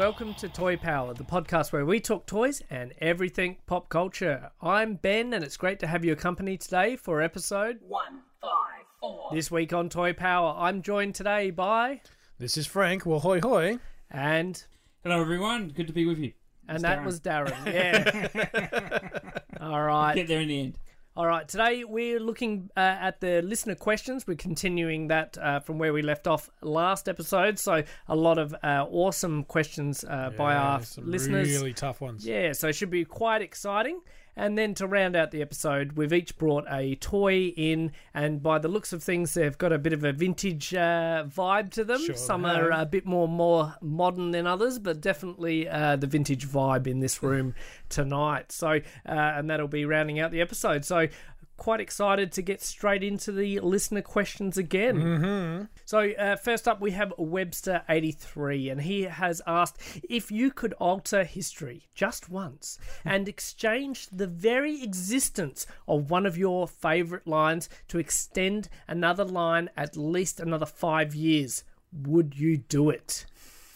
Welcome to Toy Power, the podcast where we talk toys and everything pop culture. I'm Ben, and it's great to have your company today for episode One, five, four. this week on Toy Power. I'm joined today by This is Frank. Well, hoy hoy. and Hello, everyone. Good to be with you. and It's that Darren. was Darren. Yeah. All right. Get there in the end. All right, today we're looking uh, at the listener questions. We're continuing that uh, from where we left off last episode. So, a lot of uh, awesome questions uh, by Yeah, our some listeners. Really tough ones. Yeah, so it should be quite exciting. And then to round out the episode, we've each brought a toy in, and by the looks of things, they've got a bit of a vintage uh, vibe to them. Sure Some are a bit more more modern than others, but definitely uh, the vintage vibe in this room tonight. So, uh, and that'll be rounding out the episode. So. Quite excited to get straight into the listener questions again. Mm-hmm. So, uh, first up, we have Webster83, and he has asked if you could alter history just once and exchange the very existence of one of your favourite lines to extend another line at least another five years, would you do it?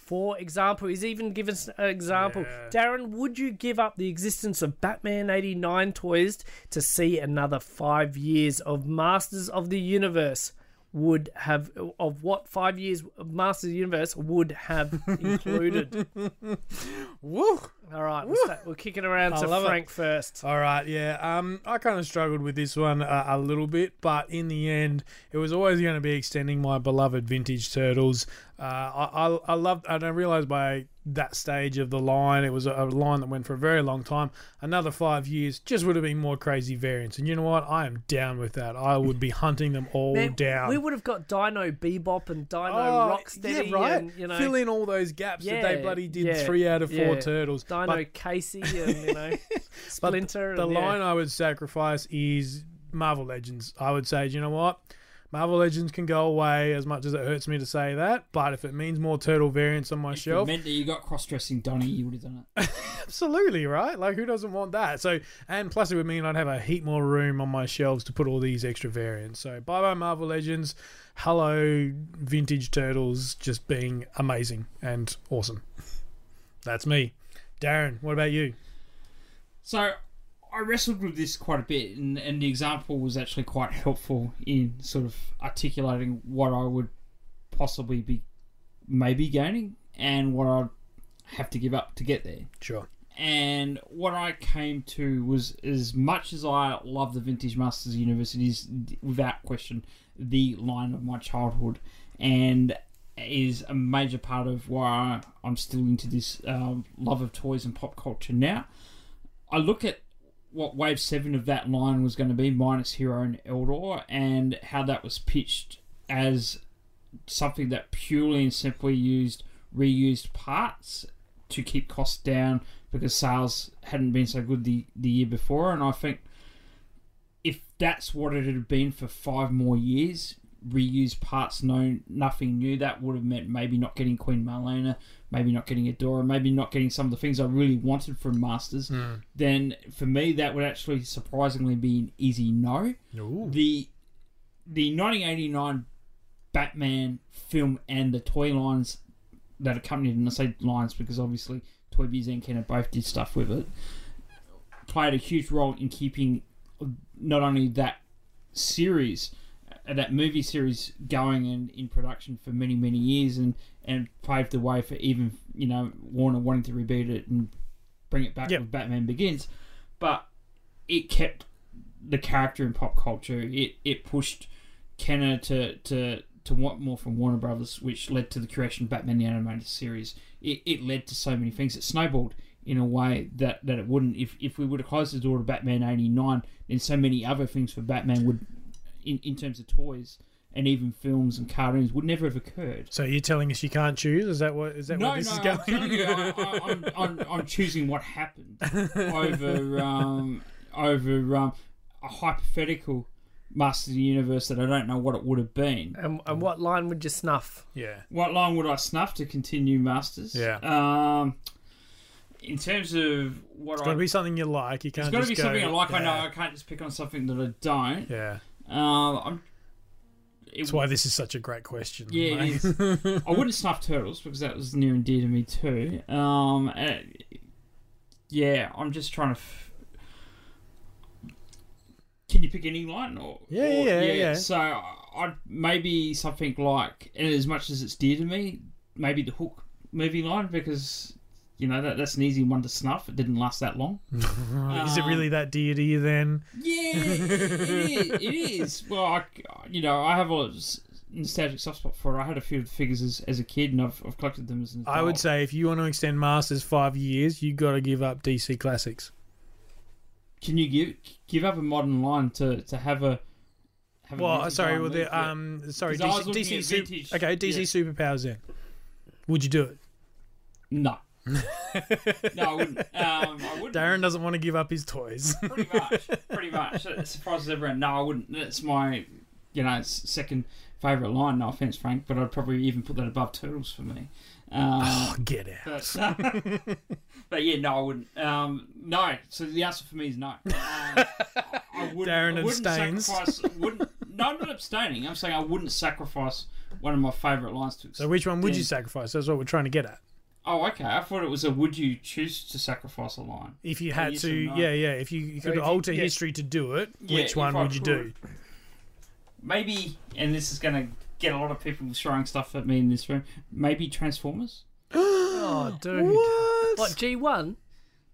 For example, he's even given us an example. Yeah. Darren, would you give up the existence of Batman 89 toys to see another five years of Masters of the Universe? Would have of what five years of Masters of Universe would have included? Woo! All right, we'll, start, we'll kick it around I to love it. Frank first. All right, yeah. Um, I kind of struggled with this one uh, a little bit, but in the end, it was always going to be extending my beloved vintage turtles. Uh, I, I, I loved, and I realized by that stage of the line, it was a, line that went for a very long time. Another five years just would have been more crazy variants, and you know what? I am down with that. I would be hunting them all Man, down. We would have got Dino Bebop and Dino Oh, Rocksteady, yeah, right. and you know Fill in all those gaps that they Yeah, bloody did yeah, three out of four yeah. turtles. Dino But Casey and you know But Splinter. the and, yeah. line I would sacrifice is Marvel Legends. I would say, you know what? Marvel Legends can go away as much as it hurts me to say that, but if it means more turtle variants on my If it shelf, meant that you got cross-dressing Donny, you would have done it. absolutely, right? Like, who doesn't want that? So, and plus it would mean I'd have a heap more room on my shelves to put all these extra variants. So, bye bye Marvel Legends. Hello, vintage turtles, just being amazing and awesome. That's me. Darren, what about you? So I wrestled with this quite a bit, and, and the example was actually quite helpful in sort of articulating what I would possibly be maybe gaining and what I'd have to give up to get there. Sure. And what I came to was as much as I love the Vintage Masters University is without question the line of my childhood and is a major part of why I'm still into this um, love of toys and pop culture now. I look at what Wave 7 of that line was going to be, minus He-Ro and Eldor, and how that was pitched as something that purely and simply used reused parts to keep costs down because sales hadn't been so good the, the year before. And I think if that's what it had been for five more years, reused parts, no nothing new, that would have meant maybe not getting Queen Marlena, maybe not getting Adora, maybe not getting some of the things I really wanted from Masters. Then for me, that would actually surprisingly be an easy no Ooh. the the 1989 Batman film and the toy lines that accompanied, and I say lines because obviously Toy Biz and Kenner both did stuff with it, played a huge role in keeping not only that series, uh, that movie series going and in production for many many years, and and paved the way for even you know Warner wanting to reboot it and bring it back Yep. with Batman Begins, but it kept the character in pop culture. It it pushed Kenner to to to want more from Warner Brothers, which led to the creation of Batman the Animated Series. It, it led to so many things. It snowballed in a way that, that it wouldn't. If if we would have closed the door to Batman eighty nine, then so many other things for Batman would, in, in terms of toys and even films and cartoons would never have occurred. So you're telling us you can't choose? Is that what is that No, where this no, is I'm, going? telling you, I, I, I'm, I'm, I'm choosing what happened over um, over um, a hypothetical Master of the Universe that I don't know what it would have been. And, and what line would you snuff? yeah. What line would I snuff to continue Masters? Yeah. Um, in terms of what It's I, got to be something you like. You can't It's got to be go, something I like. I know. I can't just pick on something that I don't. Yeah. Um, I'm. That's why this is such a great question. Yeah, it is. I wouldn't snuff turtles because that was near and dear to me too. Um, uh, yeah, I'm just trying to. F- Can you pick any line or? Yeah, or- yeah, yeah. So I'd maybe something like, and as much as it's dear to me, maybe the Hook movie line because you know that that's an easy one to snuff. It didn't last that long. is it really that dear to you then? Yeah, it is. It is. Well, I, you know, I have a nostalgic soft spot for it. I had a few of the figures as, as a kid, and I've, I've collected them as an adult. I would say if you want to extend Masters five years, you got to give up DC Classics. Can you give give up a modern line to, to have a have Well, vintage sorry, well, the, um, sorry, 'Cause I DC, looking DC at Sup- vintage- okay, DC yeah. Superpowers then. Would you do it? no, no, I wouldn't. Um, I wouldn't. Darren doesn't want to give up his toys. pretty much, pretty much. It surprises everyone. No, I wouldn't. That's my, you know, second favorite line. No offense, Frank, but I'd probably even put that above turtles for me. Um, oh, get out. But, but yeah, no, I wouldn't. Um, no. So the answer for me is no. Um, I wouldn't, Darren I wouldn't abstains. sacrifice. Wouldn't, no, I'm not abstaining. I'm saying I wouldn't sacrifice one of my favourite lines to. It. So which one would you sacrifice? That's what we're trying to get at. Oh, okay. I thought it was a would you choose to sacrifice a line? If you had yes to, no. yeah, yeah. If you, you So could if you- alter yeah. history to do it, Yeah, which if one I would you do? Maybe, and this is going to get a lot of people throwing stuff at me in this room. Maybe Transformers. Oh, dude. What? What, G1?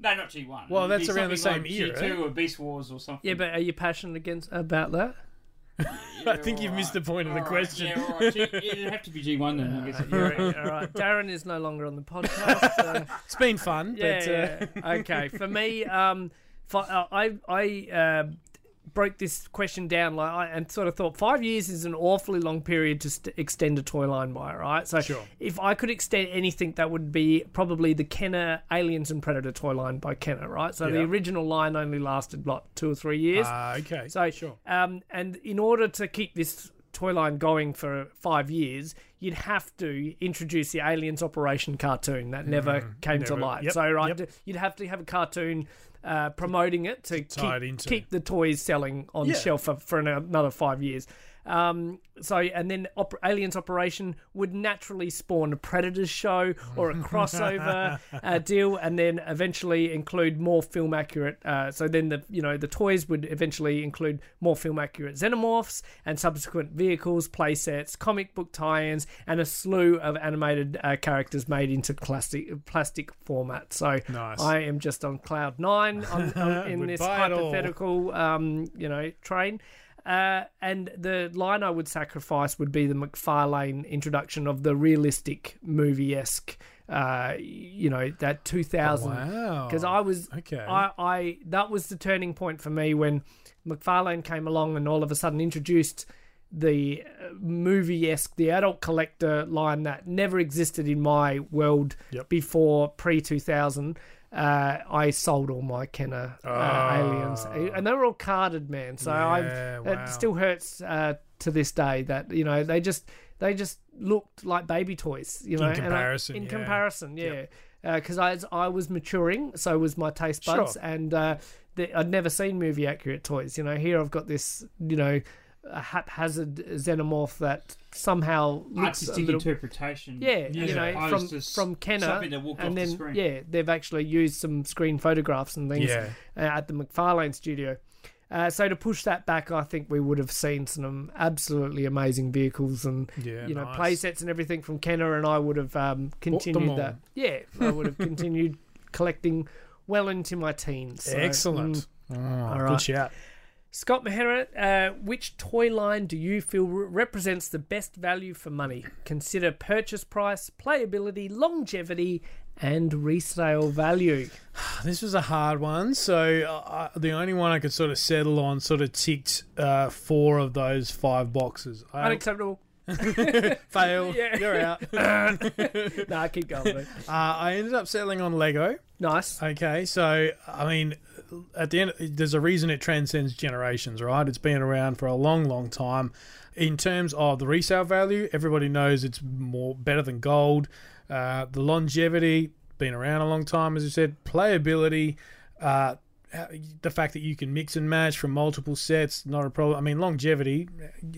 No, not G one. Well, that's around the same era. G two or Beast Wars or something. Yeah, but are you passionate against about that? I think you've missed the point of the All right, question. Yeah, all right. G- it'd have to be G one then. I guess. All right, Darren is no longer on the podcast. Uh, It's been fun, but uh, yeah, yeah. okay. For me, um, for, uh, I I uh, broke this question down like I, and sort of thought five years is an awfully long period to st- extend a toy line by, right? So Sure. if I could extend anything, that would be probably the Kenner Aliens and Predator toy line by Kenner, right? So the original line only lasted like two or three years. Ah, okay. So, sure. um, and in order to keep this toy line going for five years, you'd have to introduce the Aliens Operation cartoon that never came to Mm-hmm. never- light. yep, so, right, yep. you'd have to have a cartoon uh, promoting it to tie keep, it keep the toys selling on Yeah. shelf for, for another five years. Um, so, and then Op- Aliens Operation would naturally spawn a Predators show or a crossover uh, deal, and then eventually include more film accurate. Uh, so then the you know the toys would eventually include more film accurate xenomorphs and subsequent vehicles, playsets, comic book tie-ins, and a slew of animated uh, characters made into plastic plastic format. So Nice. I am just on cloud nine on, on, in this buy it all. hypothetical um, you know train. Uh, and the line I would sacrifice would be the McFarlane introduction of the realistic movie esque, uh, you know, that 2000. Wow. Because I was, Okay. I, I, that was the turning point for me when McFarlane came along and all of a sudden introduced the movie esque, the adult collector line that never existed in my world Yep. before pre 2000. Uh, I sold all my Kenner uh, aliens, and they were all carded, man. So Yeah, wow. it still hurts uh, to this day that you know they just they just looked like baby toys, you In know. and I- comparison, in yeah. comparison, yeah. Because I I was maturing, so was my taste buds, Sure. and uh, the, I'd never seen movie accurate toys. You know, here I've got this, you know, a haphazard xenomorph that somehow looks a Artistic little interpretation. yeah, as you know, from opposed to s- from Kenner, something that walked and off then the screen. yeah, they've actually used some screen photographs and things Yeah. uh, at the McFarlane studio. Uh, so to push that back, I think we would have seen some absolutely amazing vehicles and Yeah, you know nice. play sets and everything from Kenner, and I would have um, continued that. Yeah, I would have continued collecting well into my teens. So, Excellent. mm. Oh, All right. Good shout. Scott Mahera, uh, which toy line do you feel re- represents the best value for money? Consider purchase price, playability, longevity, and resale value. This was a hard one. So uh, the only one I could sort of settle on sort of ticked uh, four of those five boxes. I, Unacceptable. fail. Yeah. You're out. nah, keep going. Uh, I ended up settling on Lego. Nice. Okay, so I mean, at the end, there's a reason it transcends generations, right? It's been around for a long, long time. In terms of the resale value, everybody knows it's more better than gold. Uh, the longevity, been around a long time, as you said. Playability, uh, the fact that you can mix and match from multiple sets, not a problem. I mean, longevity,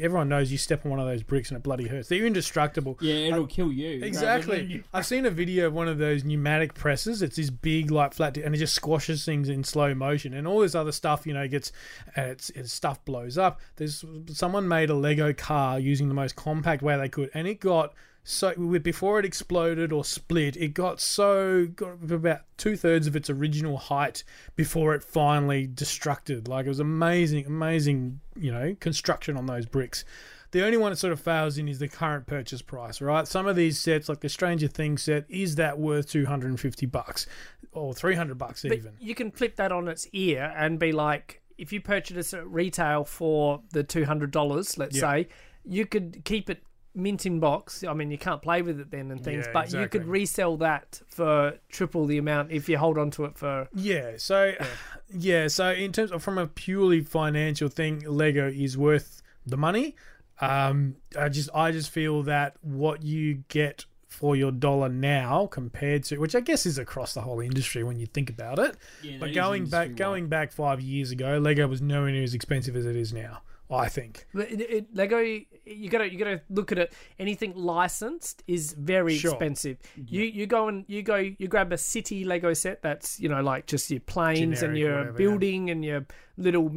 everyone knows you step on one of those bricks and it bloody hurts. They're indestructible. Yeah, it'll kill you. Exactly. you. I've seen a video of one of those pneumatic presses. It's this big, like flat, and it just squashes things in slow motion, and all this other stuff, you know, gets and it's, it's stuff blows up. There's someone made a Lego car using the most compact way they could, and it got so before it exploded or split, it got so got about two thirds of its original height before it finally destructed. Like it was amazing, amazing, you know, construction on those bricks. The only one that sort of fails in is the current purchase price, right? Some of these sets, like the Stranger Things set, is that worth two hundred and fifty bucks or three hundred bucks But even? you can flip that on its ear and be like, if you purchase it at retail for the two hundred dollars, let's Yeah. say, you could keep it mint in box. I mean, you can't play with it then and things, Yeah, but you could resell that for triple the amount if you hold on to it for. Yeah, so yeah. so in terms of from a purely financial thing, Lego is worth the money. Um, I just I just feel that what you get for your dollar now compared to which I guess is across the whole industry when you think about it. Yeah, but going back going back five years ago, Lego was nowhere near as expensive as it is now. I think. It, it, Lego, you gotta you gotta look at it. Anything licensed is very Sure. expensive. You you go and you go you grab a city Lego set that's you know like just your planes and your whatever, yeah. building and your little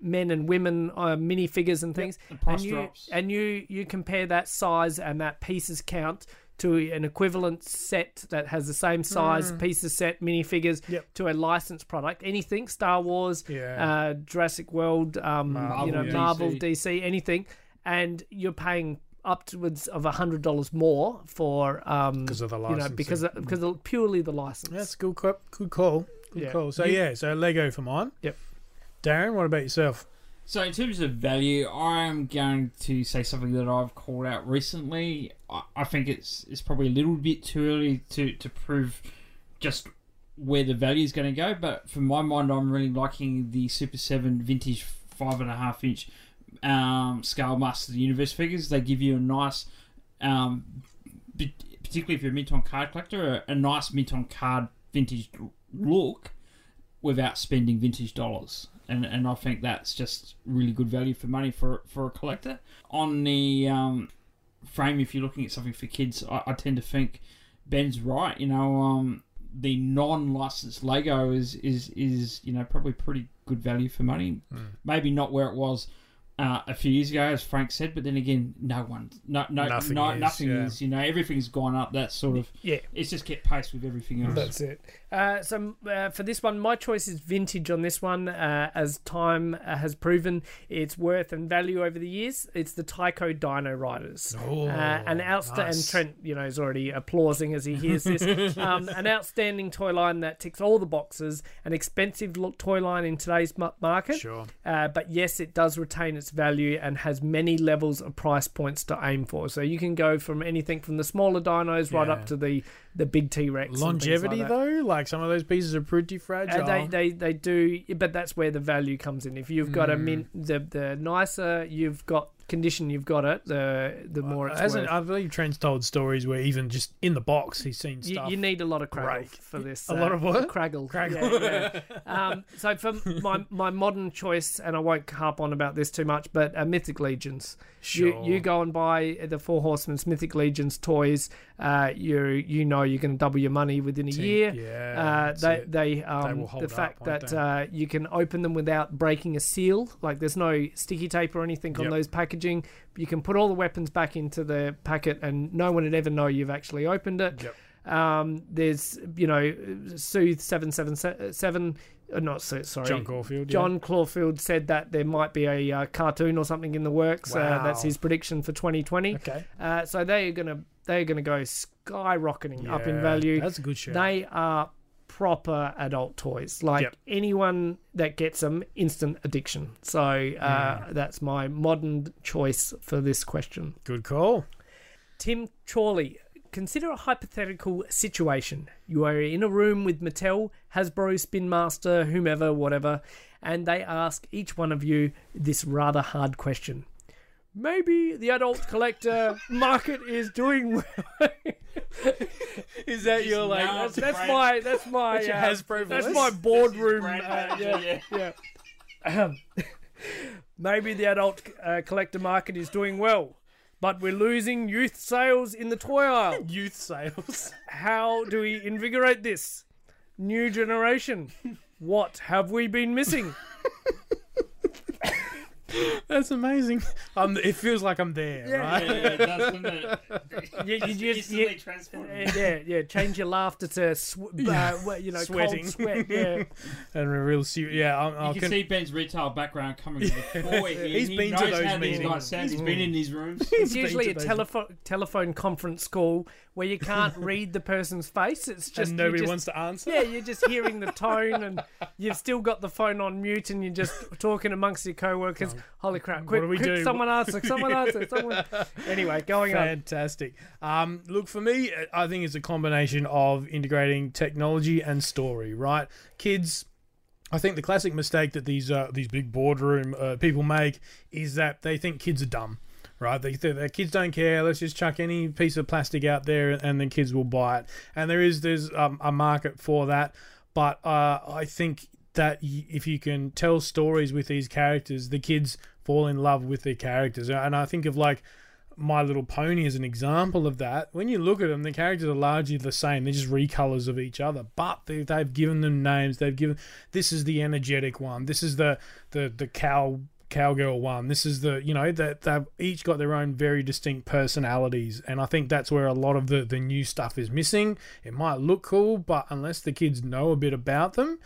men and women uh, minifigures and things. the price and you drops. and you you compare that size and that pieces count to an equivalent set that has the same size pieces set minifigures. Yep. to a licensed product. Anything Star Wars, Yeah. uh, Jurassic World, um, Marvel, you know yeah. Marvel, DC. DC, anything, and you're paying upwards of a hundred dollars more for um 'Cause of the you know because of, because of purely the license. That's a good call. Good call. Good Yeah. call. So You- yeah, so Lego for mine. Yep. Darren, what about yourself? So in terms of value, I'm going to say something that I've called out recently. I, I think it's it's probably a little bit too early to, to prove just where the value is going to go. But for my mind, I'm really liking the Super Seven vintage five and a half inch um, scale Masters of the Universe figures. They give you a nice, um, particularly if you're a mint on card collector, a, a nice mint on card vintage look without spending vintage dollars. And, and I think that's just really good value for money for for a collector. On the um, frame, if you're looking at something for kids, I, I tend to think Ben's right. You know, um, the non-licensed Lego is is is you know probably pretty good value for money. Maybe not where it was uh, a few years ago, as Frank said, but then again, no one, no, no, Nothing no, is, nothing yeah. is. You know, everything's gone up. That sort of Yeah. it's just kept pace with everything else. That's it. Uh, so uh, for this one, my choice is vintage on this one. Uh, as time uh, has proven its worth and value over the years, it's the Tyco Dino Riders. Oh, uh, an outstanding and. Trent, you know, is already applauding as he hears this. um, an outstanding toy line that ticks all the boxes. An expensive look toy line in today's market. Sure. Uh, but yes, it does retain its value and has many levels of price points to aim for. So you can go from anything from the smaller dinos right up to the the big T Rex. Longevity though, like some of those pieces are pretty fragile. Uh, they, they they do, but that's where the value comes in. If you've got Hmm. a mint, the the nicer you've got condition, you've got it, the the more it's Hasn't worth. I believe Trent's told stories where even just in the box he's seen You, stuff. you need a lot of craggle for this. A lot of what? Craggle. Craggle. Yeah, yeah. um, so for my my modern choice, and I won't harp on about this too much, but uh, Mythic Legions. Sure. You you go and buy the Four Horsemen's Mythic Legions toys. Uh, you you know you're going to double your money within a year. yeah, Uh, they they um hold the fact won't that uh, you can open them without breaking a seal. Like there's no sticky tape or anything on those those packaging. You can put all the weapons back into the packet, and no one would ever know you've actually opened it. Yep. Um, there's you know Soothe seven seven seven uh, not so sorry, John Caulfield. yeah. John Caulfield said that there might be a uh, cartoon or something in the works. Uh, that's his prediction for 2020. Okay. Uh, so they are gonna they're gonna go skyrocketing up in value. That's a good show. They are proper adult toys. Like Yep. anyone that gets them, instant addiction. So uh, that's my modern choice for this question. good call. Tim Chorley, consider a hypothetical situation. You are in a room with Mattel, Hasbro, Spin Master, whomever, whatever, and they ask each one of you this rather hard question. Maybe the adult collector market is doing well. Is that your like? that's, that's my that's my That's uh, Hasbro that's voice? my boardroom. brand Uh, yeah, yeah. Um, maybe the adult uh, collector market is doing well, but we're losing youth sales in the toy aisle. youth sales. How do we invigorate this new generation? What have we been missing? That's amazing. Um, it feels like I'm there, Yeah, right? Yeah, yeah, it does, doesn't it? You, you just you, yeah, yeah. Change your laughter to sw- uh, you know Sweating. cold sweat. Yeah, And a real serious. Yeah, I'm, You I'll can con- see Ben's retail background coming before he, he's he been to those meetings. He's been in these rooms. it's usually a telephone telephone conference call where you can't read the person's face. It's just and nobody just- wants to answer. Yeah, you're just hearing the tone, and you've still got the phone on mute, and you're just talking amongst your co-workers. Holy crap! Quick, do we quick, do? someone answer! Someone answer! Someone. Anyway, going on. Fantastic. Um, look, for me, I think it's a combination of integrating technology and story, right? Kids. I think the classic mistake that these uh, these big boardroom uh, people make is that they think kids are dumb, right? They think that kids don't care. Let's just chuck any piece of plastic out there, and then kids will buy it. And there is there's um, a market for that, but uh, I think that if you can tell stories with these characters, the kids fall in love with their characters. And I think of like my Little Pony as an example of that. When you look at them, the characters are largely the same. They're just recolors of each other, but they, they've given them names. They've given this is the energetic one. This is the the the cow cowgirl one. This is the you know that they've each got their own very distinct personalities, and I think that's where a lot of the the new stuff is missing. It might look cool, but unless the kids know a bit about them,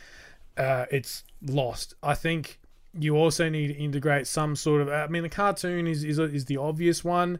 uh, it's lost. I think you also need to integrate some sort of. I mean, the cartoon is is, is the obvious one,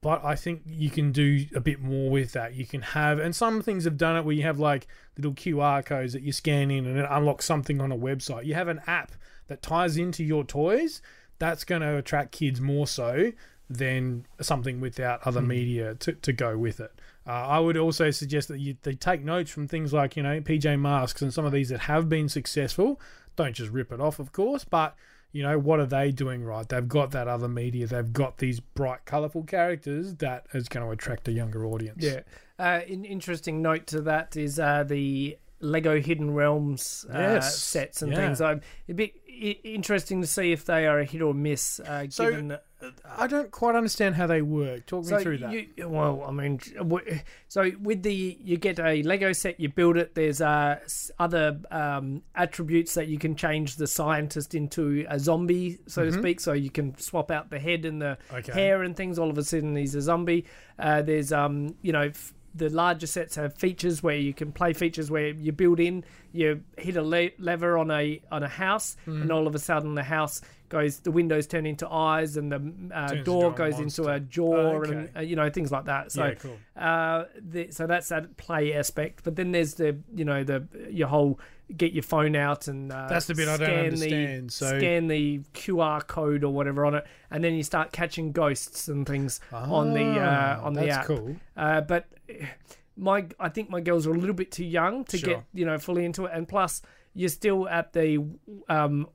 but I think you can do a bit more with that. You can have, and some things have done it where you have like little QR codes that you scan in and it unlocks something on a website. You have an app that ties into your toys. That's going to attract kids more so than something without other media to, to go with it. Uh, I would also suggest that you they take notes from things like you know PJ Masks and some of these that have been successful. Don't just rip it off, of course, but you know what are they doing right? They've got that other media. They've got these bright, colourful characters that is going to attract a younger audience. Yeah. Uh, an interesting note to that is uh, the Lego Hidden Realms uh, Yes. sets and Yeah. things. I'm a bit interesting to see if they are a hit or miss. Uh, So, given I don't quite understand how they work. Talk me through that. You, well, I mean, so with the you get a Lego set, you build it. There's uh, other um, attributes that you can change the scientist into a zombie, so to speak. So you can swap out the head and the Mm-hmm. Okay. hair and things. All of a sudden, he's a zombie. Uh, there's um, you know. F- the larger sets have features where you can play features where you build in, you hit a le- lever on a on a house, Mm. and all of a sudden the house goes, the windows turn into eyes, and the uh, door into goes into a jaw, and Okay. uh, you know things like that. So, Yeah, cool. uh, the, so that's that play aspect. But then there's the you know the your whole get your phone out and uh, That's the bit I don't scan understand, The, so- scan the QR code or whatever on it, and then you start catching ghosts and things on the uh, Ah, on the that's app. cool. Uh, but my I think my girls are a little bit too young to Sure. get you know fully into it, and plus you're still at the um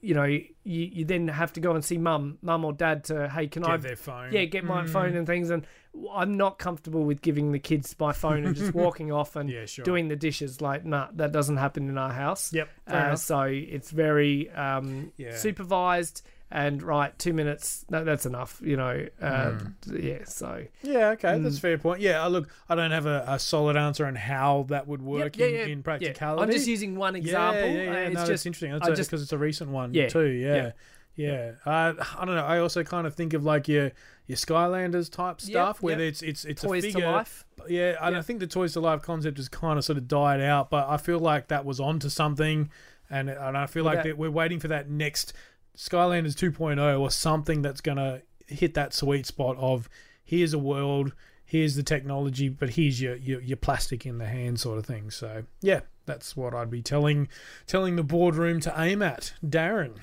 you know you, you then have to go and see mum mum or dad to hey can I Get their phone. yeah get my Mm. phone and things and I'm not comfortable with giving the kids my phone and just walking off and Yeah, sure. doing the dishes like nah that doesn't happen in our house Yep, uh, so it's very um Yeah. supervised and right two minutes no, that's enough you know uh, Mm. yeah so Yeah, okay, Mm. that's a fair point. Yeah, uh, look, I don't have a, a solid answer on how that would work yeah, in, yeah, in practicality. I'm just using one example. Yeah, yeah, yeah. Uh, it's no, just that's interesting. That's I a- just- because it's a recent one Yeah, too. Yeah, yeah. Uh, I don't know. I also kind of think of like your your Skylanders type stuff, where yep. it's it's it's toys a figure. to life. Yeah, and I think the toys to life concept has kind of sort of died out, but I feel like that was onto something. and and I feel like that- that we're waiting for that next Skylanders 2.0 or something that's gonna hit that sweet spot of here's a world, here's the technology, but here's your your, your plastic in the hand sort of thing. So yeah, that's what I'd be telling telling the boardroom to aim at. Darren.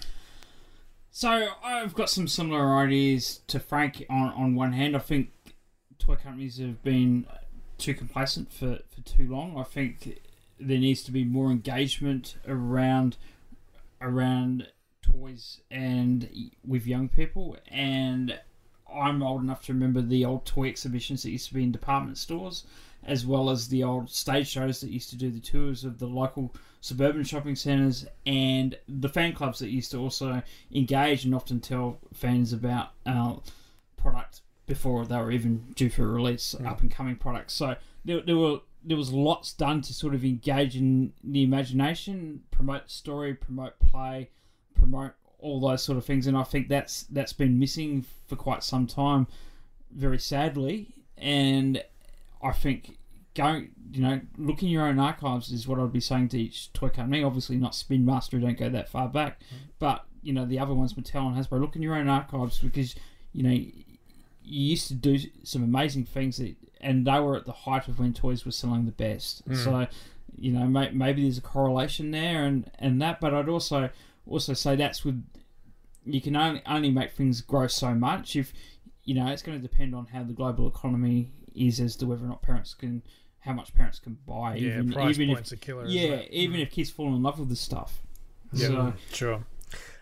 So I've got some similar ideas to Frank. On on one hand, I think toy companies have been too complacent for, for too long. I think there needs to be more engagement around around toys and with young people. And I'm old enough to remember the old toy exhibitions that used to be in department stores, as well as the old stage shows that used to do the tours of the local suburban shopping centres and the fan clubs that used to also engage and often tell fans about our product before they were even due for release, up and coming products. So there, there were there was lots done to sort of engage in the imagination, promote story, promote play, promote all those sort of things, and I think that's that's been missing for quite some time, very sadly. And I think going, you know, look in your own archives is what I'd be saying to each toy company. Obviously, not Spin Master, don't go that far back, mm-hmm. but you know the other ones, Mattel and Hasbro. Look in your own archives because you know you used to do some amazing things that, and they were at the height of when toys were selling the best. Mm. So, you know, may, maybe there's a correlation there and and that. But I'd also also say that's with you can only only make things grow so much if you know it's going to depend on how the global economy is as to whether or not parents can how much parents can buy. Yeah, even, price even points if, are killer. Yeah, even if kids fall in love with the stuff. Yeah, So, sure.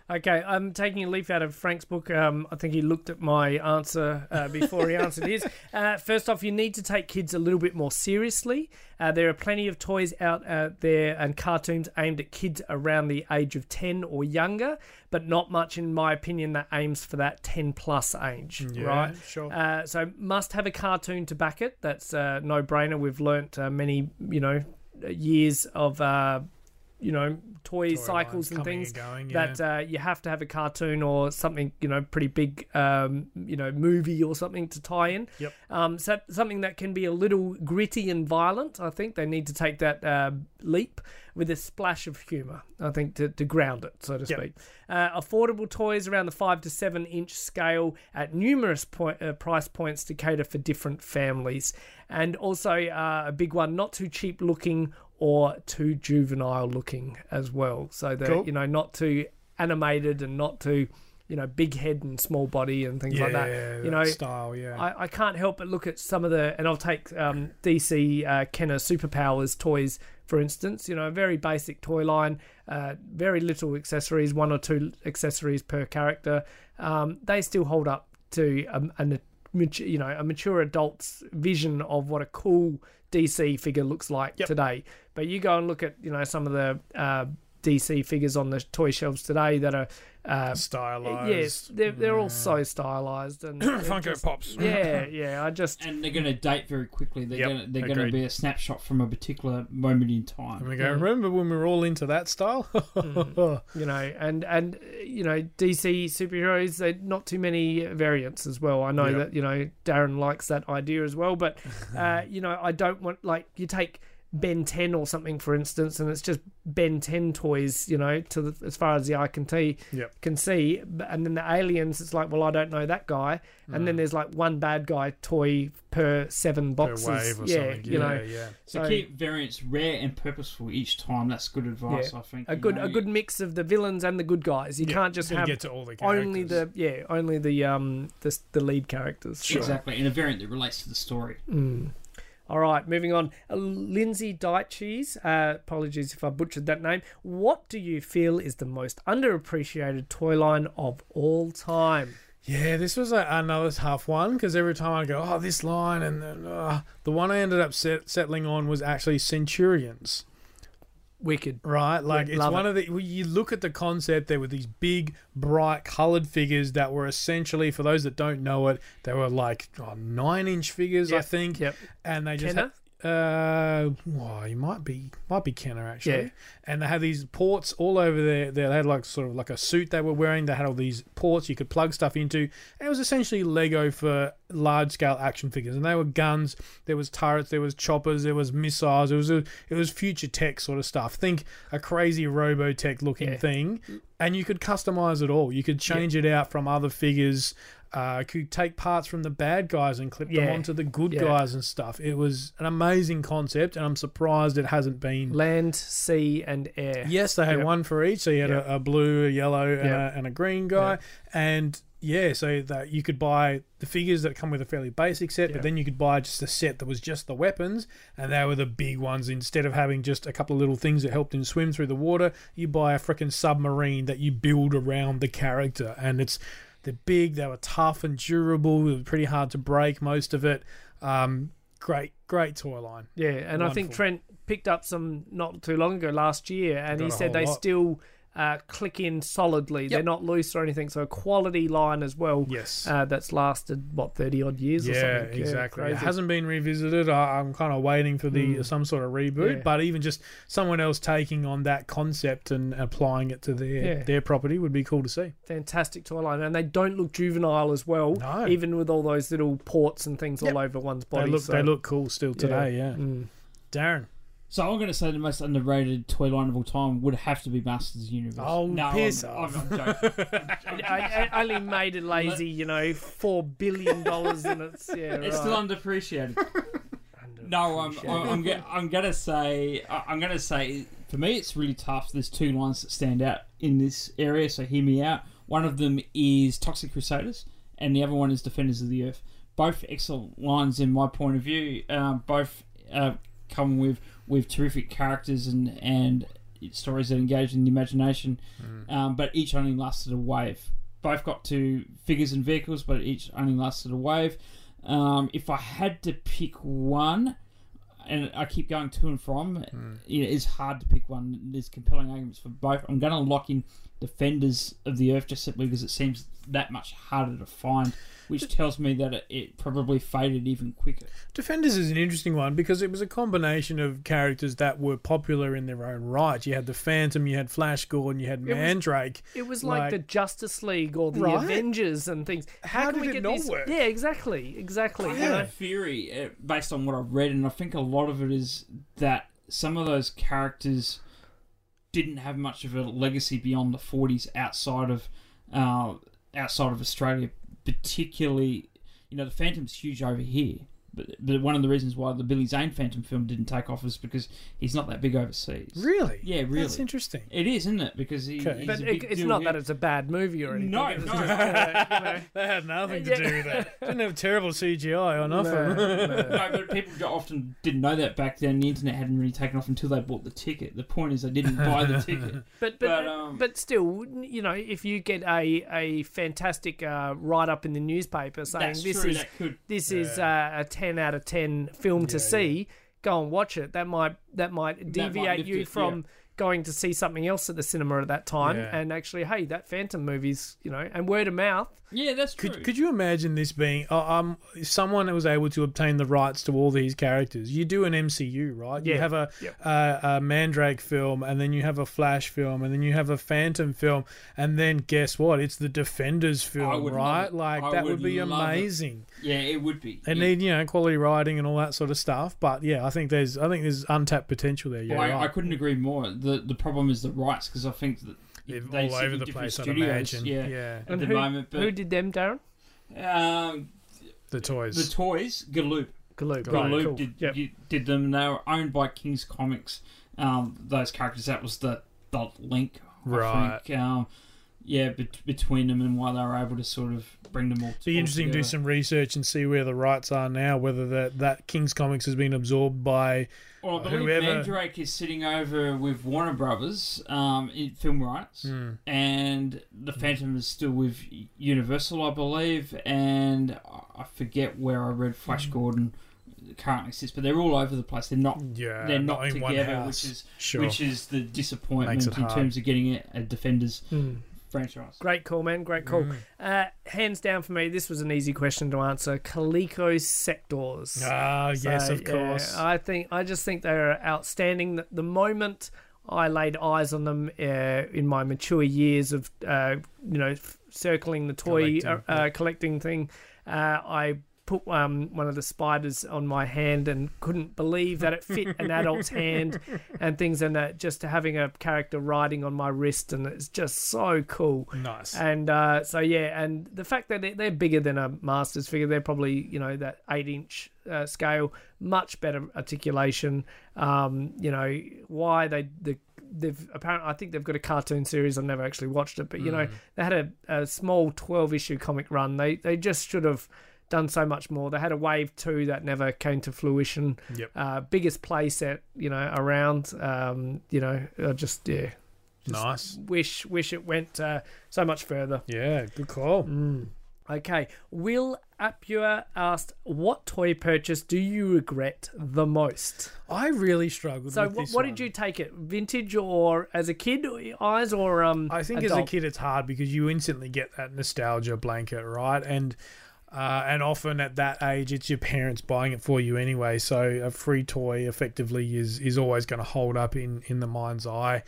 Okay, I'm taking a leaf out of Frank's book. Um, I think he looked at my answer uh, before he answered his. Uh, first off, you need to take kids a little bit more seriously. Uh, there are plenty of toys out uh, there and cartoons aimed at kids around the age of 10 or younger, but not much, in my opinion, that aims for that 10 plus age, Yeah, right? sure. Uh, so must have a cartoon to back it. That's a no brainer. We've learnt uh, many, you know, years of, uh, you know, toy, Toy cycles and things going, that uh, you have to have a cartoon or something, you know, pretty big, um, you know, movie or something to tie in. Yep. Um, so something that can be a little gritty and violent. I think they need to take that uh, leap with a splash of humour. I think to, to ground it, so to Yep. speak. Uh, affordable toys around the five to seven inch scale at numerous point, uh, price points to cater for different families, and also uh, a big one, not too cheap looking or too juvenile looking as well. So that Cool. you know, not too animated and not too you know big head and small body and things yeah, like that. You know, style, yeah. I, I can't help but look at some of the, and I'll take um, DC uh, Kenner Superpowers toys for instance. You know, a very basic toy line, uh, very little accessories, one or two accessories per character. Um, they still hold up to um, an, mat- you know a mature adult's vision of what a cool DC figure looks like Yep. today. But you go and look at you know some of the uh, DC figures on the toy shelves today that are. Uh, Stylized. Yes, they're, they're all so stylized and they're Funko just- Pops. Yeah, yeah. I just and they're going to date very quickly. They're Yep, going to they're going to be a snapshot from a particular moment in time. And we go, remember when we were all into that style? you know, and and you know, DC superheroes. They not too many variants as well. I know Yep. that you know Darren likes that idea as well, but uh, you know, I don't want like you take. Ben 10 or something, for instance, and it's just Ben 10 toys, you know, to the, as far as the eye can see. Yep. Can see, and then the aliens, it's like, well, I don't know that guy, and then there's like one bad guy toy per seven Mm. Per boxes. wave or yeah, something. you yeah, know, yeah. So, So- keep variants rare and purposeful each time. That's good advice, Yeah. I think. a good know. a good mix of the villains and the good guys. You Yeah, can't just have get to all the only the yeah only the um the the lead characters. Exactly, and a variant that relates to the story. All right, moving on. Lindsay Dyches, uh, apologies if I butchered that name. What do you feel is the most underappreciated toy line of all time? Yeah, this was a, another tough one because every time I go, oh, this line, and then uh, the one I ended up set, settling on was actually Centurions. Wicked. Right, like it's love one it. of the. when You look at the concept. There were these big, bright, coloured figures that were essentially, for those that don't know it, they were like oh, nine-inch figures, I Yep, think. yep. And they just Kenner? had, Uh, well, you might be might be Kenner actually. Yeah. And they had these ports all over there. They had like sort of like a suit they were wearing. They had all these ports you could plug stuff into. And it was essentially Lego for large scale action figures. And they were guns. There was turrets. There was choppers. There was missiles. It was a, it was future tech sort of stuff. Think a crazy Robotech looking Yeah. thing, and you could customize it all. You could change it out from other figures. Uh, could take parts from the bad guys and clip them onto the good Yeah. guys and stuff. It was an amazing concept, and I'm surprised it hasn't been. Land, sea, and air. Yes, they had Yep. one for each. So you had Yep. a, a blue, a yellow, and, a, and a green guy, and yeah, so that you could buy the figures that come with a fairly basic set, Yep. but then you could buy just a set that was just the weapons, and they were the big ones. Instead of having just a couple of little things that helped him swim through the water, you buy a freaking submarine that you build around the character, and it's they're big, they were tough and durable. It was pretty hard to break most of it. Um, great, great toy line. Yeah, and I think Trent picked up some not too long ago last year, and Got he said they lot. still uh, click in solidly. They're not loose or anything, so a quality line as well. Yes. uh, that's lasted what thirty odd years or Yeah, something. exactly. it. Mm. hasn't been revisited. I, I'm kind of waiting for the some sort of reboot, Yeah. but even just someone else taking on that concept and applying it to their Yeah. their property would be cool to see. fantastic toy line, and they don't look juvenile as well. No. even with all those little ports and things Yep. all over one's body. they look so- they look cool still today. Yeah, Mm. Darren. So I'm going to say the most underrated toy line of all time would have to be Masters Universe. Oh, no, piss I'm, off. I'm, I'm joking. I, I only made it lazy, you know, four billion dollars in its yeah. It's right. still underappreciated. no, I'm, I'm, I'm, I'm gonna say, I- I'm gonna say, for me, it's really tough. There's two lines that stand out in this area, so hear me out. One of them is Toxic Crusaders, and the other one is Defenders of the Earth. Both excellent lines in my point of view. Um, both uh, come with with terrific characters and and stories that engage in the imagination, um, but each only lasted a wave. Both got to figures and vehicles, but each only lasted a wave. Um, if I had to pick one, and I keep going to and from, you know, it's hard to pick one. There's compelling arguments for both. I'm going to lock in Defenders of the Earth just simply because it seems that much harder to find, which tells me that it, it probably faded even quicker. Defenders is an interesting one because it was a combination of characters that were popular in their own right. You had the Phantom, you had Flash Gordon, you had was- Mandrake. It was like, Like- the Justice League or the Right? Avengers and things. How, How can we did it get not this? work? Yeah, exactly, exactly. I you have a theory uh, based on what I've read, and I think a lot of it is that some of those characters didn't have much of a legacy beyond the 40s outside of uh, outside of Australia, particularly. You know, the Phantom's huge over here, but, but one of the reasons why the Billy Zane Phantom film didn't take off is because he's not that big overseas. Really? Yeah, really. That's interesting. It is, isn't it? Because he, Okay. he's But a it, it's not here. that it's a bad movie or anything. No, It's no. just, uh, you know, That had nothing to Yeah. do with it. Didn't have terrible CGI or nothing. no, no. no, but people often didn't know that back then. The internet hadn't really taken off until they bought the ticket. The point is, they didn't buy the ticket. But but But, um, but still, you know, if you get a a fantastic uh, write up in the newspaper saying this true. is that could. this is uh, a ten out of ten film to see, go and watch it. That might that might might deviate lift you it, from going to see something else at the cinema at that time, Yeah. and actually, hey, that Phantom movie's you know, and word of mouth. Yeah, that's true. Could, could you imagine this being uh, um if someone was able to obtain the rights to all these characters? You do an MCU, right? yeah. You have a, Yep. a a Mandrake film, and then you have a Flash film, and then you have a Phantom film, and then guess what? It's the Defenders film, right? Like I that would would be love it. amazing. yeah, it would be. and yeah. need you know quality writing and all that sort of stuff. But yeah, I think there's I think there's untapped potential there. Yeah, Well, I, right. I couldn't agree more. The The problem is the rights because I think that They're they all over the different place. I'd studios, imagine. Yeah, yeah. at And the who, moment. who did them, Darren? um, The toys. the toys, Galoop, Galoob. Right, Right, Galoob cool. did Yep. you- did them. They were owned by King's Comics. Um, those characters. That was the the link. I Right. think. Um, yeah, bet- between them and why they were able to sort of bring them all. It'd be interesting to do some research and see where the rights are now, whether that, that King's Comics has been absorbed by Well, I believe whoever- Mandrake is sitting over with Warner Brothers um, in film rights, Hmm. and the Phantom is still with Universal, I believe, and I forget where I read. Flash Gordon currently sits, but they're all over the place. They're not. yeah, they're not, one together, which is sure. which is the disappointment in hard. terms of getting it a Defenders Hmm. Franchise. Great call, man. Great call. Mm. Uh, hands down for me, this was an easy question to answer. Coleco Sectaurs. Ah, yes, So, of course. yeah, I think I just think they're outstanding. The, the moment I laid eyes on them uh, in my mature years of uh, you know f- circling the toy Collecting, uh, uh, collecting thing, uh, I put um, one of the spiders on my hand and couldn't believe that it fit an adult's hand and things and that just having a character riding on my wrist and it's just so cool nice. and uh, so yeah, and the fact that they're, they're bigger than a Masters figure, they're probably you know that eight inch uh, scale, much better articulation. Um, you know why they the they've apparently I think they've got a cartoon series. I've never actually watched it, but you know they had a, a small twelve issue comic run. They they just should have done so much more. They had a wave two that never came to fruition. Yep. Uh, biggest play set you know around. Um, you know just yeah. Just Nice. Wish wish it went uh, so much further. Yeah, good call. Mm. Okay, Will Apua asked, "What toy purchase do you regret the most?" I really struggled So, with what, this what one. did you take it? Vintage or as a kid eyes or um? I think as a kid it's hard because you instantly get that nostalgia blanket, right? And uh, and often at that age it's your parents buying it for you anyway. So a free toy effectively is is always going to hold up in in the mind's eye.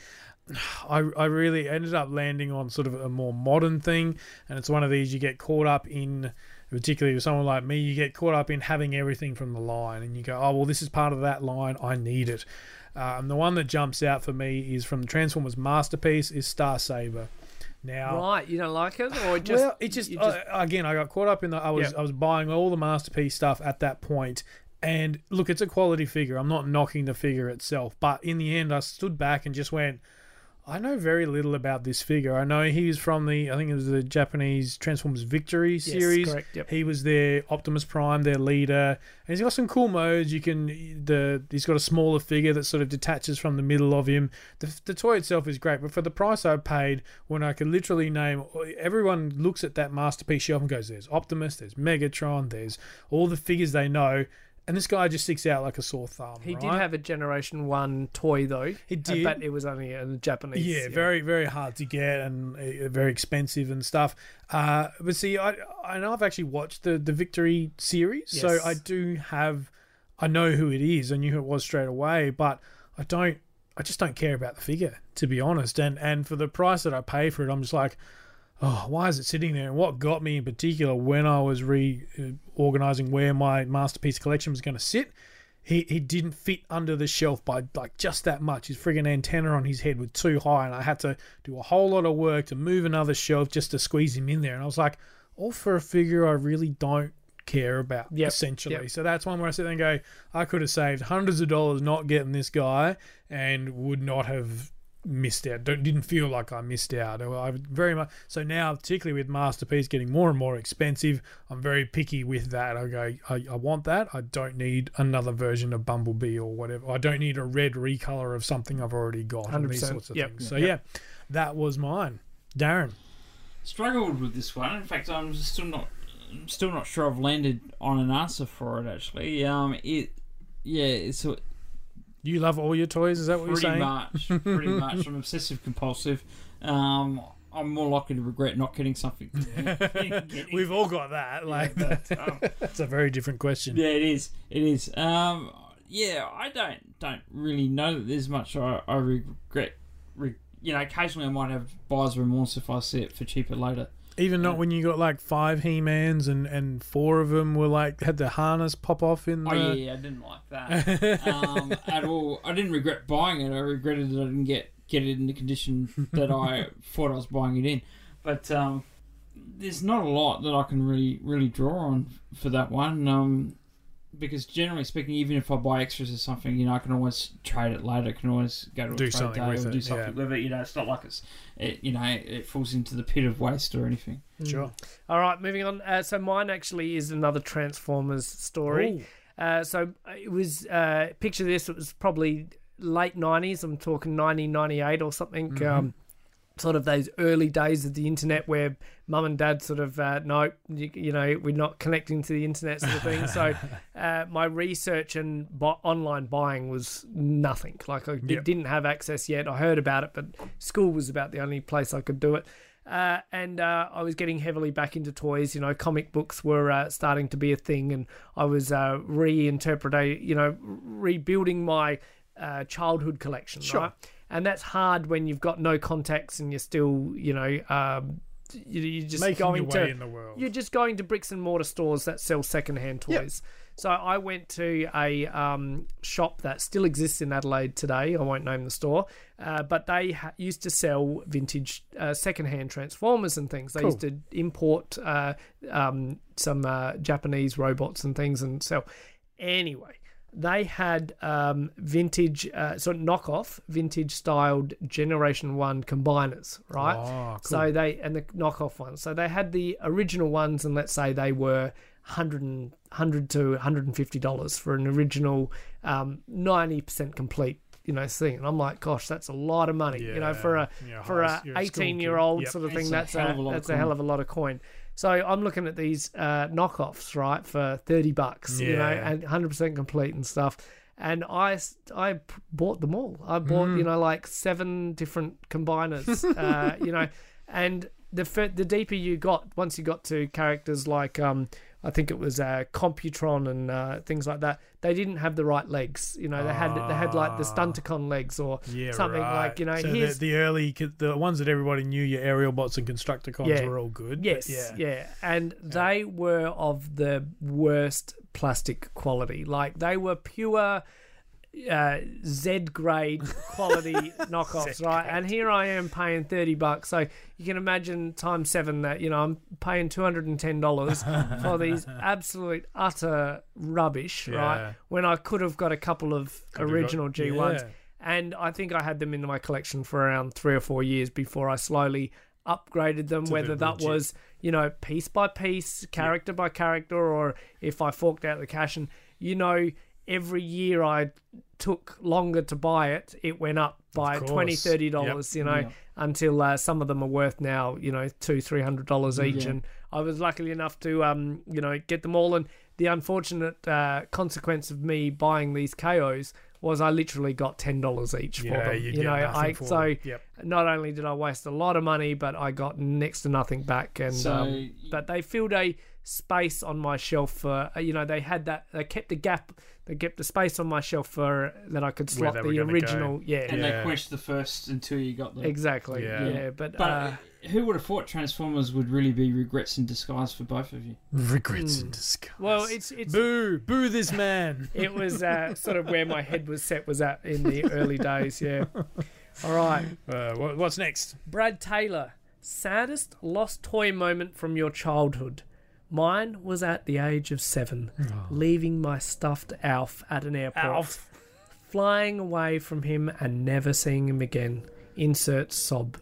I, I really ended up landing on sort of a more modern thing, and it's one of these you get caught up in, particularly with someone like me, you get caught up in having everything from the line, and you go, oh well, this is part of that line, I need it. And the one that jumps out for me is from Transformers masterpiece is Star Saber. Now, right? You don't like it, or just well, it just, you uh, again, I got caught up in the. I was. I was buying all the masterpiece stuff at that point, and look, it's a quality figure. I'm not knocking the figure itself, but in the end, I stood back and just went. I know very little about this figure. I know he's from the, I think it was the Japanese Transformers Victory series. correct, yep. He was their Optimus Prime, their leader, and he's got some cool modes. You can the he's got a smaller figure that sort of detaches from the middle of him. The, the toy itself is great, but for the price I paid, when I could literally name, everyone looks at that masterpiece shelf and goes, "There's Optimus, there's Megatron, there's all the figures they know." And this guy just sticks out like a sore thumb. he right? did have a Generation One toy though. He uh, did. but it was only in Japanese. Yeah, very very hard to get and uh, very expensive and stuff. Uh, but see, I I know I've actually watched the the Victory series, so I do have I know who it is. I knew who it was straight away, but I don't. I just don't care about the figure, to be honest. And and for the price that I pay for it, I'm just like, oh, why is it sitting there? And what got me in particular when I was reorganizing where my masterpiece collection was going to sit, he, he didn't fit under the shelf by like just that much. His friggin' antenna on his head was too high, and I had to do a whole lot of work to move another shelf just to squeeze him in there. And I was like, all for a figure I really don't care about, Yep, essentially. yep. So that's one where I sit there and go, I could have saved hundreds of dollars not getting this guy, and would not have missed out. Don't, didn't feel like I missed out. I very much so now, particularly with Masterpiece getting more and more expensive, I'm very picky with that. I go, I, I want that. I don't need another version of Bumblebee or whatever. I don't need a red recolor of something I've already got. and these 100%. sorts of Yep. things. So yeah, that was mine. Darren, struggled with this one. In fact, I'm still not I'm still not sure I've landed on an answer for it. Actually, um, it yeah, it's a- you love all your toys. Is that what you're saying? pretty much, pretty much. I'm obsessive compulsive. Um, I'm more likely to regret not getting something. getting- We've all got that. Like but, um, that's a very different question. Yeah, it is. It is. Um, yeah, I don't don't really know that there's much I, I regret. Re, you know, occasionally I might have buyer's remorse if I see it for cheaper later. Even not when you got like five He-Mans and and four of them were like had the harness pop off in the. Oh yeah, yeah, I didn't like that um, at all. I didn't regret buying it. I regretted that I didn't get get it in the condition that I thought I was buying it in. But um, there's not a lot that I can really really draw on for that one. Um, because generally speaking, even if I buy extras or something, you know, I can always trade it later. I can always go to a Do trade something day with or it, do something with it. You know, it's not like it's, it, you know, it falls into the pit of waste or anything. Sure. All right, moving on. Uh, so mine actually is another Transformers story. Uh, so it was uh, picture this. It was probably late nineties. I'm talking 1998 or something. Um, sort of those early days of the internet where mum and dad sort of uh, no, you, you know, we're not connecting to the internet sort of thing. so uh, my research and bu- online buying was nothing. Like I Yep. didn't have access yet. I heard about it, but school was about the only place I could do it. Uh, and uh, I was getting heavily back into toys. You know, comic books were uh, starting to be a thing, and I was uh, reinterpreting, you know, rebuilding my uh, childhood collection. Sure. Right? And that's hard when you've got no contacts and you're still, you know, um, you- you're just Making going your to in the world. you're just going to bricks and mortar stores that sell secondhand Yep. toys. So I went to a um, shop that still exists in Adelaide today. I won't name the store, uh, but they ha- used to sell vintage uh, secondhand Transformers and things. They used to import uh, um, some uh, Japanese robots and things and sell. Anyway, they had um, vintage, uh, sort of knockoff, vintage styled Generation One combiners, right? Oh, cool. So they and the knockoff ones. So they had the original ones, and let's say they were 100, and, 100 to 150 dollars for an original um, 90% complete. You know, thing, and I'm like, gosh, that's a lot of money. you know, for a Yeah, for a you're a school 18 year old Yep. sort of thing. a That's a, a lot of that's a hell of a lot of coin. So I'm looking at these uh, knockoffs, right, for 30 bucks, you know, and 100% complete and stuff. And I, I bought them all. I bought, Mm. you know, like seven different combiners, uh, you know, and the the deeper you got, once you got to characters like, um, I think it was uh, Computron and uh, things like that, they didn't have the right legs. You know, they had they had like the Stunticon legs or Ah. Yeah, something right. like, you know, so the, the early, the ones that everybody knew, your Aerialbots and constructicons Yeah. were all good. Yes, yeah. yeah. And they were of the worst plastic quality. Like they were pure uh, Z grade quality knockoffs, right? And here I am paying 30 bucks. So you can imagine times seven that, you know, I'm paying $210 for these absolute utter rubbish, Yeah. right? When I could have got a couple of got- original G1s. yeah. And I think I had them in my collection for around three or four years before I slowly upgraded them, whether that legit. was, you know, piece by piece, character by character, or if I forked out the cash. And, you know, every year I took longer to buy it, it went up by course. twenty, thirty dollars, you know, Yeah. until uh, some of them are worth now, you know, two, three hundred dollars each. Yeah. And I was lucky enough to, um, you know, get them all. And the unfortunate uh, consequence of me buying these KOs was I literally got ten dollars each for them. you You know, I so. Yep. not only did I waste a lot of money, but I got next to nothing back. And So- um, but they filled a space on my shelf for uh, you know they had that they kept the gap they kept the space on my shelf for that I could slot the original go. yeah, and Yeah. they quenched the first until you got the. exactly Yeah. yeah, but, But uh, who would have thought Transformers would really be regrets in disguise for both of you? Regrets in disguise. Hmm. well it's it's boo, boo this man. it was uh, sort of where my head was set was at in the early days yeah all right Uh, what's next? Brad Taylor, saddest lost toy moment from your childhood. Mine was at the age of seven, oh. leaving my stuffed Alf at an airport, Alf. flying away from him and never seeing him again. Insert sob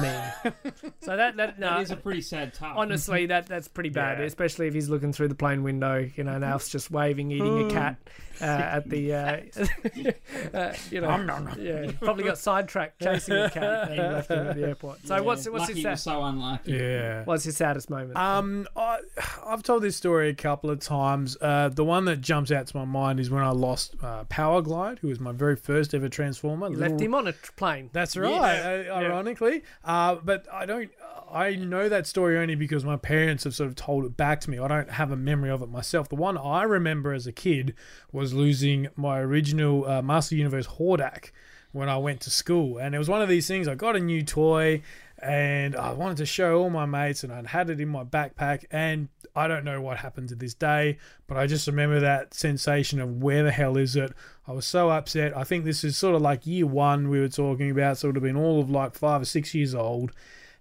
meme. so that that no, That is a pretty sad tale. honestly that that's pretty bad, Yeah. especially if he's looking through the plane window. You know, and Alf's just waving, eating a cat uh, at the. Uh, uh, you know, yeah, probably got sidetracked chasing a cat and left him at the airport. So Yeah, what's what's lucky his he sad, so unlucky. Yeah. what's his saddest moment? Um, I, I've told this story a couple of times. Uh, the one that jumps out to my mind is when I lost uh, Powerglide, who was my very first ever Transformer. You left Little- him on a plane. That's right, uh, ironically. Uh, but I don't. I know that story only because my parents have sort of told it back to me. I don't have a memory of it myself. The one I remember as a kid was losing my original uh, Master Universe Hordak when I went to school, and it was one of these things. I got a new toy, and I wanted to show all my mates, and I'd had it in my backpack, and I don't know what happened to this day, but I just remember that sensation of where the hell is it? I was so upset. I think this is sort of like year one we were talking about, so it would have been all of like five or six years old,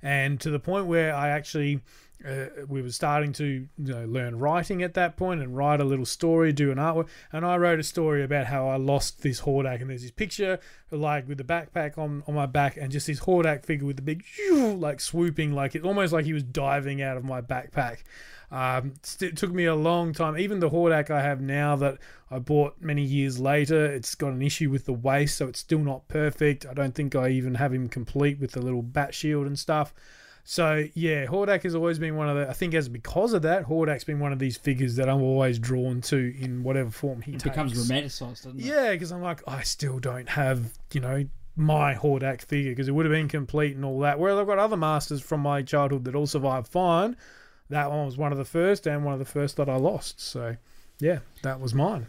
and to the point where I actually. Uh, we were starting to you know, learn writing at that point and write a little story, do an artwork. And I wrote a story about how I lost this Hordak. And there's this picture, like with the backpack on, on my back, and just this Hordak figure with the big, like swooping, like it almost like he was diving out of my backpack. Um, it took me a long time. Even the Hordak I have now that I bought many years later, it's got an issue with the waist, so it's still not perfect. I don't think I even have him complete with the little bat shield and stuff. So yeah, Hordak has always been one of the. I think as because of that, Hordak's been one of these figures that I'm always drawn to in whatever form he It takes. becomes romanticized, doesn't it? Yeah, because I'm like, I still don't have, you know, my Hordak figure because it would have been complete and all that. Whereas I've got other masters from my childhood that all survived fine. That one was one of the first and one of the first that I lost. So, yeah, that was mine.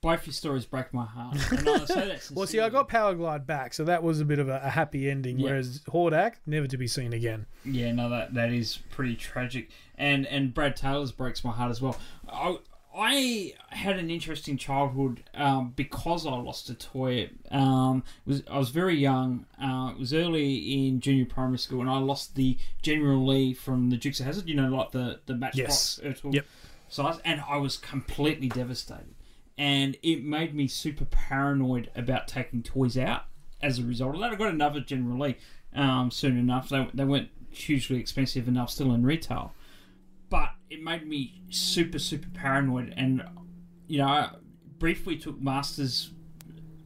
Both your stories break my heart. And I say that Well, see, I got Powerglide back, so that was a bit of a, a happy ending. Yeah. Whereas Hordak, never to be seen again. Yeah, no, that that is pretty tragic, and and Brad Taylor's breaks my heart as well. I I had an interesting childhood um, because I lost a toy. Um, was I was very young. Uh, it was early in junior primary school, and I lost the General Lee from the Dukes of Hazzard. You know, like the the Yes. matchbox Ertl Yep. size, and I was completely devastated. And it made me super paranoid about taking toys out. As a result of that, I got another General um, soon enough. They, they weren't hugely expensive enough, still in retail but it made me super super paranoid and you know I briefly took masters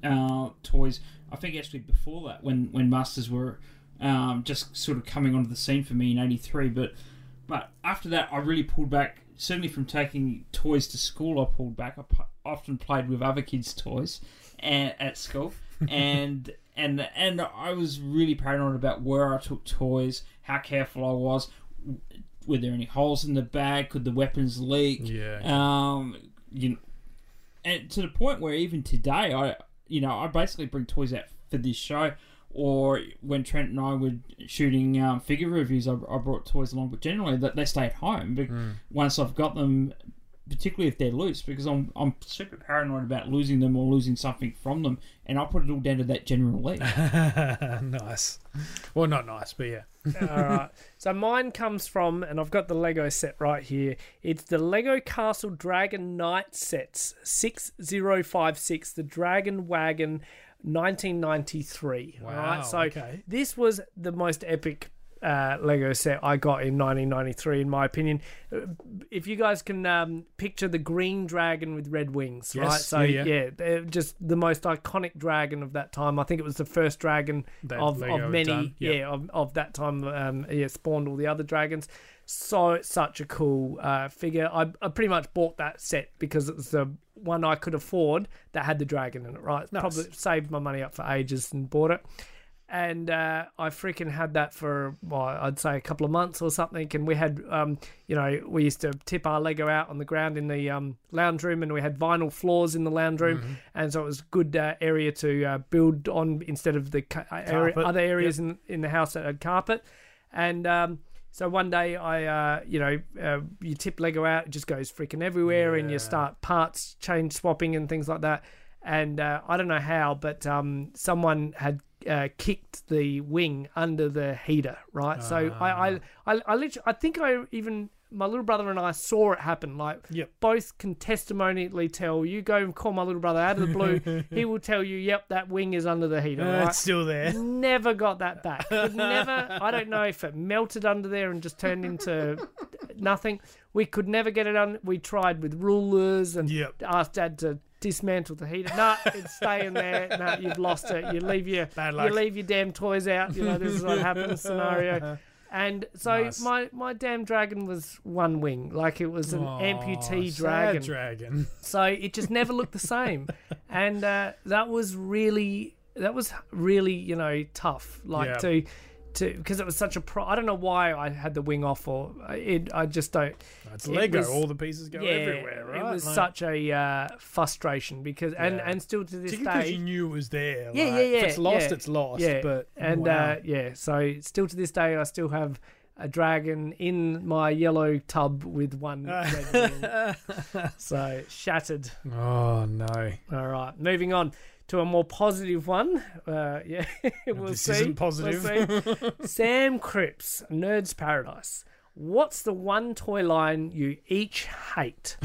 uh, toys i think actually before that when when masters were um, just sort of coming onto the scene for me in 83 but but after that i really pulled back certainly from taking toys to school i pulled back i often played with other kids toys and, at school and and and i was really paranoid about where i took toys how careful i was were there any holes in the bag? Could the weapons leak? Yeah. Um, you know, and to the point where even today, I, you know, I basically bring toys out for this show, or when Trent and I were shooting um, figure reviews, I, I brought toys along. But generally, that they stay at home. But once I've got them, particularly if they're loose, because I'm I'm super paranoid about losing them or losing something from them, and I put it all down to that General Lee. nice. Well, not nice, but yeah. All right. So mine comes from, and I've got the Lego set right here. It's the Lego Castle Dragon Knight sets, 6056, the Dragon Wagon 1993. all Wow, right. So okay. this was the most epic uh, Lego set I got in 1993, in my opinion. Uh, If you guys can um, picture the green dragon with red wings, Yes, right? So yeah, yeah. yeah, just the most iconic dragon of that time. I think it was the first dragon That of, Lego of many, yep. yeah, of, of that time. Um, yeah, spawned all the other dragons. So such a cool uh, figure. I, I pretty much bought that set because it was the one I could afford that had the dragon in it. Right, Nice. probably saved my money up for ages and bought it. And uh, I freaking had that for well, I'd say a couple of months or something. And we had, um, you know, we used to tip our Lego out on the ground in the um, lounge room, and we had vinyl floors in the lounge room, Mm-hmm. and so it was a good uh, area to uh, build on instead of the ca- uh, area, other areas in in the house that had carpet. And um, so one day I, uh, you know, uh, you tip Lego out, it just goes freaking everywhere, and you start parts change swapping and things like that. And uh, I don't know how, but um, someone had uh, kicked the wing under the heater, right? so I, I, I, I literally, I think I even my little brother and I saw it happen. Like, Yep. both can testimonially tell. You go and call my little brother out of the blue, he will tell you, "Yep, that wing is under the heater." Uh, right? It's still there. never got that back. Never. I don't know if it melted under there and just turned into nothing. We could never get it on. We tried with rulers and Yep. asked Dad to dismantle the heater. Nah, it's staying there. Nah, you've lost it. You leave your you leave your damn toys out. You know this is what happens scenario. And so Nice. my my damn dragon was one wing, like it was an Aw, amputee dragon. dragon. So it just never looked the same, and uh, that was really that was really you know tough. Like Yeah. to to because it was such a pro. I don't know why I had the wing off or it. I just don't. It's It Lego. was- All the pieces go everywhere, right? It was Like, such a uh, frustration because and Yeah. and still to this particularly because day. you knew it was there. Yeah, like, yeah, yeah. If it's lost, yeah, it's lost. Yeah, But and wow. uh, yeah, so still to this day, I still have a dragon in my yellow tub with one red wing. So shattered. oh no, All right, moving on to a more positive one. Uh, yeah, we'll this see. isn't positive. We'll see. Sam Cripps, Nerds Paradise. What's the one toy line you each hate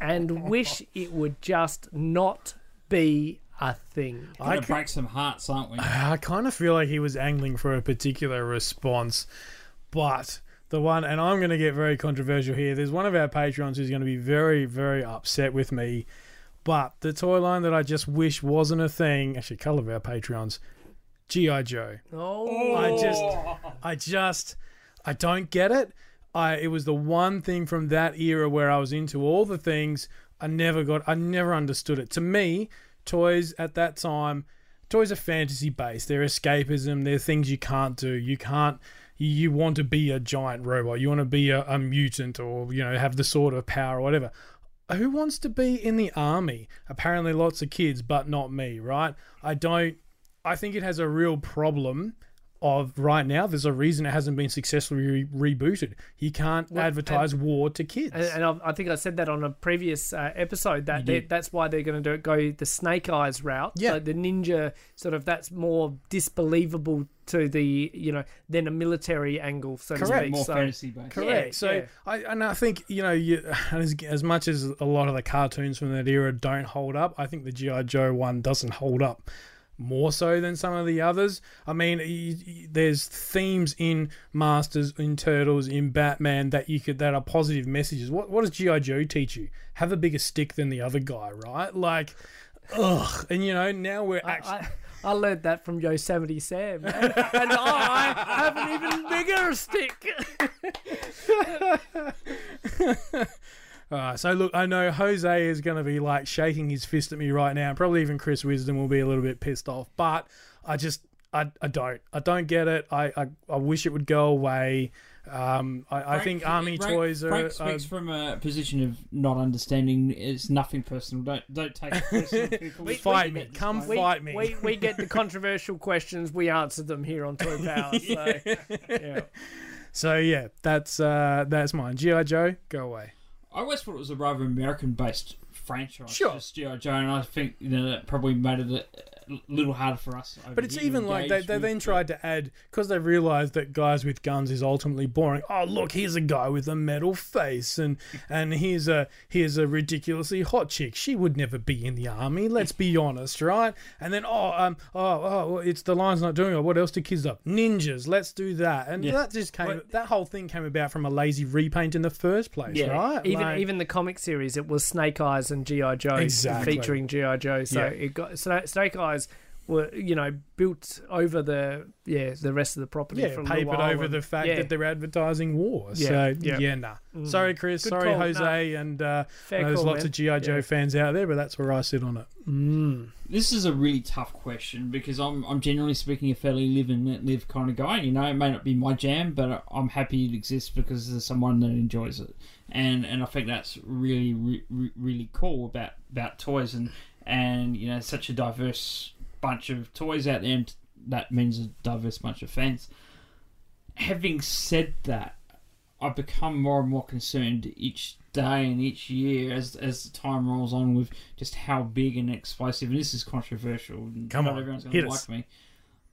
and wish it would just not be a thing? Gonna break some hearts, aren't we? I kind of feel like he was angling for a particular response, but the one, and I'm going to get very controversial here. There's one of our patrons who's going to be very, very upset with me. But the toy line that I just wish wasn't a thing, actually, a couple of our patrons, GI Joe. Oh, I just, I just, I don't get it. I it was the one thing from that era where I was into all the things. I never got, I never understood it. To me, toys at that time toys are fantasy based. They're escapism. They're things you can't do. You can't. You, want to be a giant robot. You want to be a, a mutant, or you know, have the sort of power or whatever. Who wants to be in the army? Apparently, lots of kids, but not me. Right? I don't. I think it has a real problem of right now. There's a reason it hasn't been successfully re- rebooted. You can't advertise war to kids. And, and I, I think I said that on a previous uh, episode that they, that's why they're going to do it, go the Snake Eyes route. Yeah. So the ninja sort of that's more disbelievable to the you know than a military angle. So to Correct. speak. More So- fantasy based. Correct. Yeah, so yeah. I and I think you know you, as, as much as a lot of the cartoons from that era don't hold up, I think the GI Joe one doesn't hold up more so than some of the others. I mean, there's themes in Masters, in Turtles, in Batman that you could that are positive messages. What what does GI Joe teach you? Have a bigger stick than the other guy, right? Like, ugh. And you know now we're actually. I, I learned that from Yosemite Sam, man. and I have an even bigger stick. Uh, so look, I know Jose is going to be like shaking his fist at me right now. Probably even Chris Wisdom will be a little bit pissed off. But I just, I, I don't, I don't get it. I, I, I wish it would go away. Um, I, I think army Frank- toys are. Frank are speaks from a position of not understanding. It's nothing personal. Don't don't take it personal. people. fight We- me, come we, fight me. We, we get the controversial questions. We answer them here on Toy Power. So, yeah. so yeah, that's uh, that's mine. GI Joe, go away. I always thought it was a rather American-based franchise. Sure. just GI Joe, and I think you know that probably made it a, a little harder for us. over But it's even like they, they then tried to add because they realized that guys with guns is ultimately boring. Oh look, here's a guy with a metal face, and and here's a here's a ridiculously hot chick. She would never be in the army. Let's be honest, right? And then oh um oh oh it's the line's not doing it. What else do kids love? Ninjas. Let's do that. And Yeah. that just came. Well- that whole thing came about from a lazy repaint in the first place, Yeah, right? even Like- even the comic series, it was Snake Eyes and GI Joe Exactly. featuring GI Joe. So Yeah. it got Snake Eyes were you know built over the yeah the rest of the property. yeah, for a papered while over and- the fact yeah, that they're advertising war. Yeah, so yeah. yeah, nah. Sorry, Chris. Good Sorry, call. Jose. And uh, fair there's call, lots man. of GI Joe Yeah. fans out there, but that's where I sit on it. Mm. This is a really tough question because I'm, I'm generally speaking a fairly live and let live kind of guy. You know, it may not be my jam, but I'm happy it exists because there's someone that enjoys it, and and I think that's really re- re- really cool about about toys and and you know such a diverse bunch of toys out there, and that means a diverse bunch of fans. Having said that, I've become more and more concerned each day and each year as as the time rolls on with just how big and explosive. And this is controversial. And Come not on, everyone's going hit to us. like me.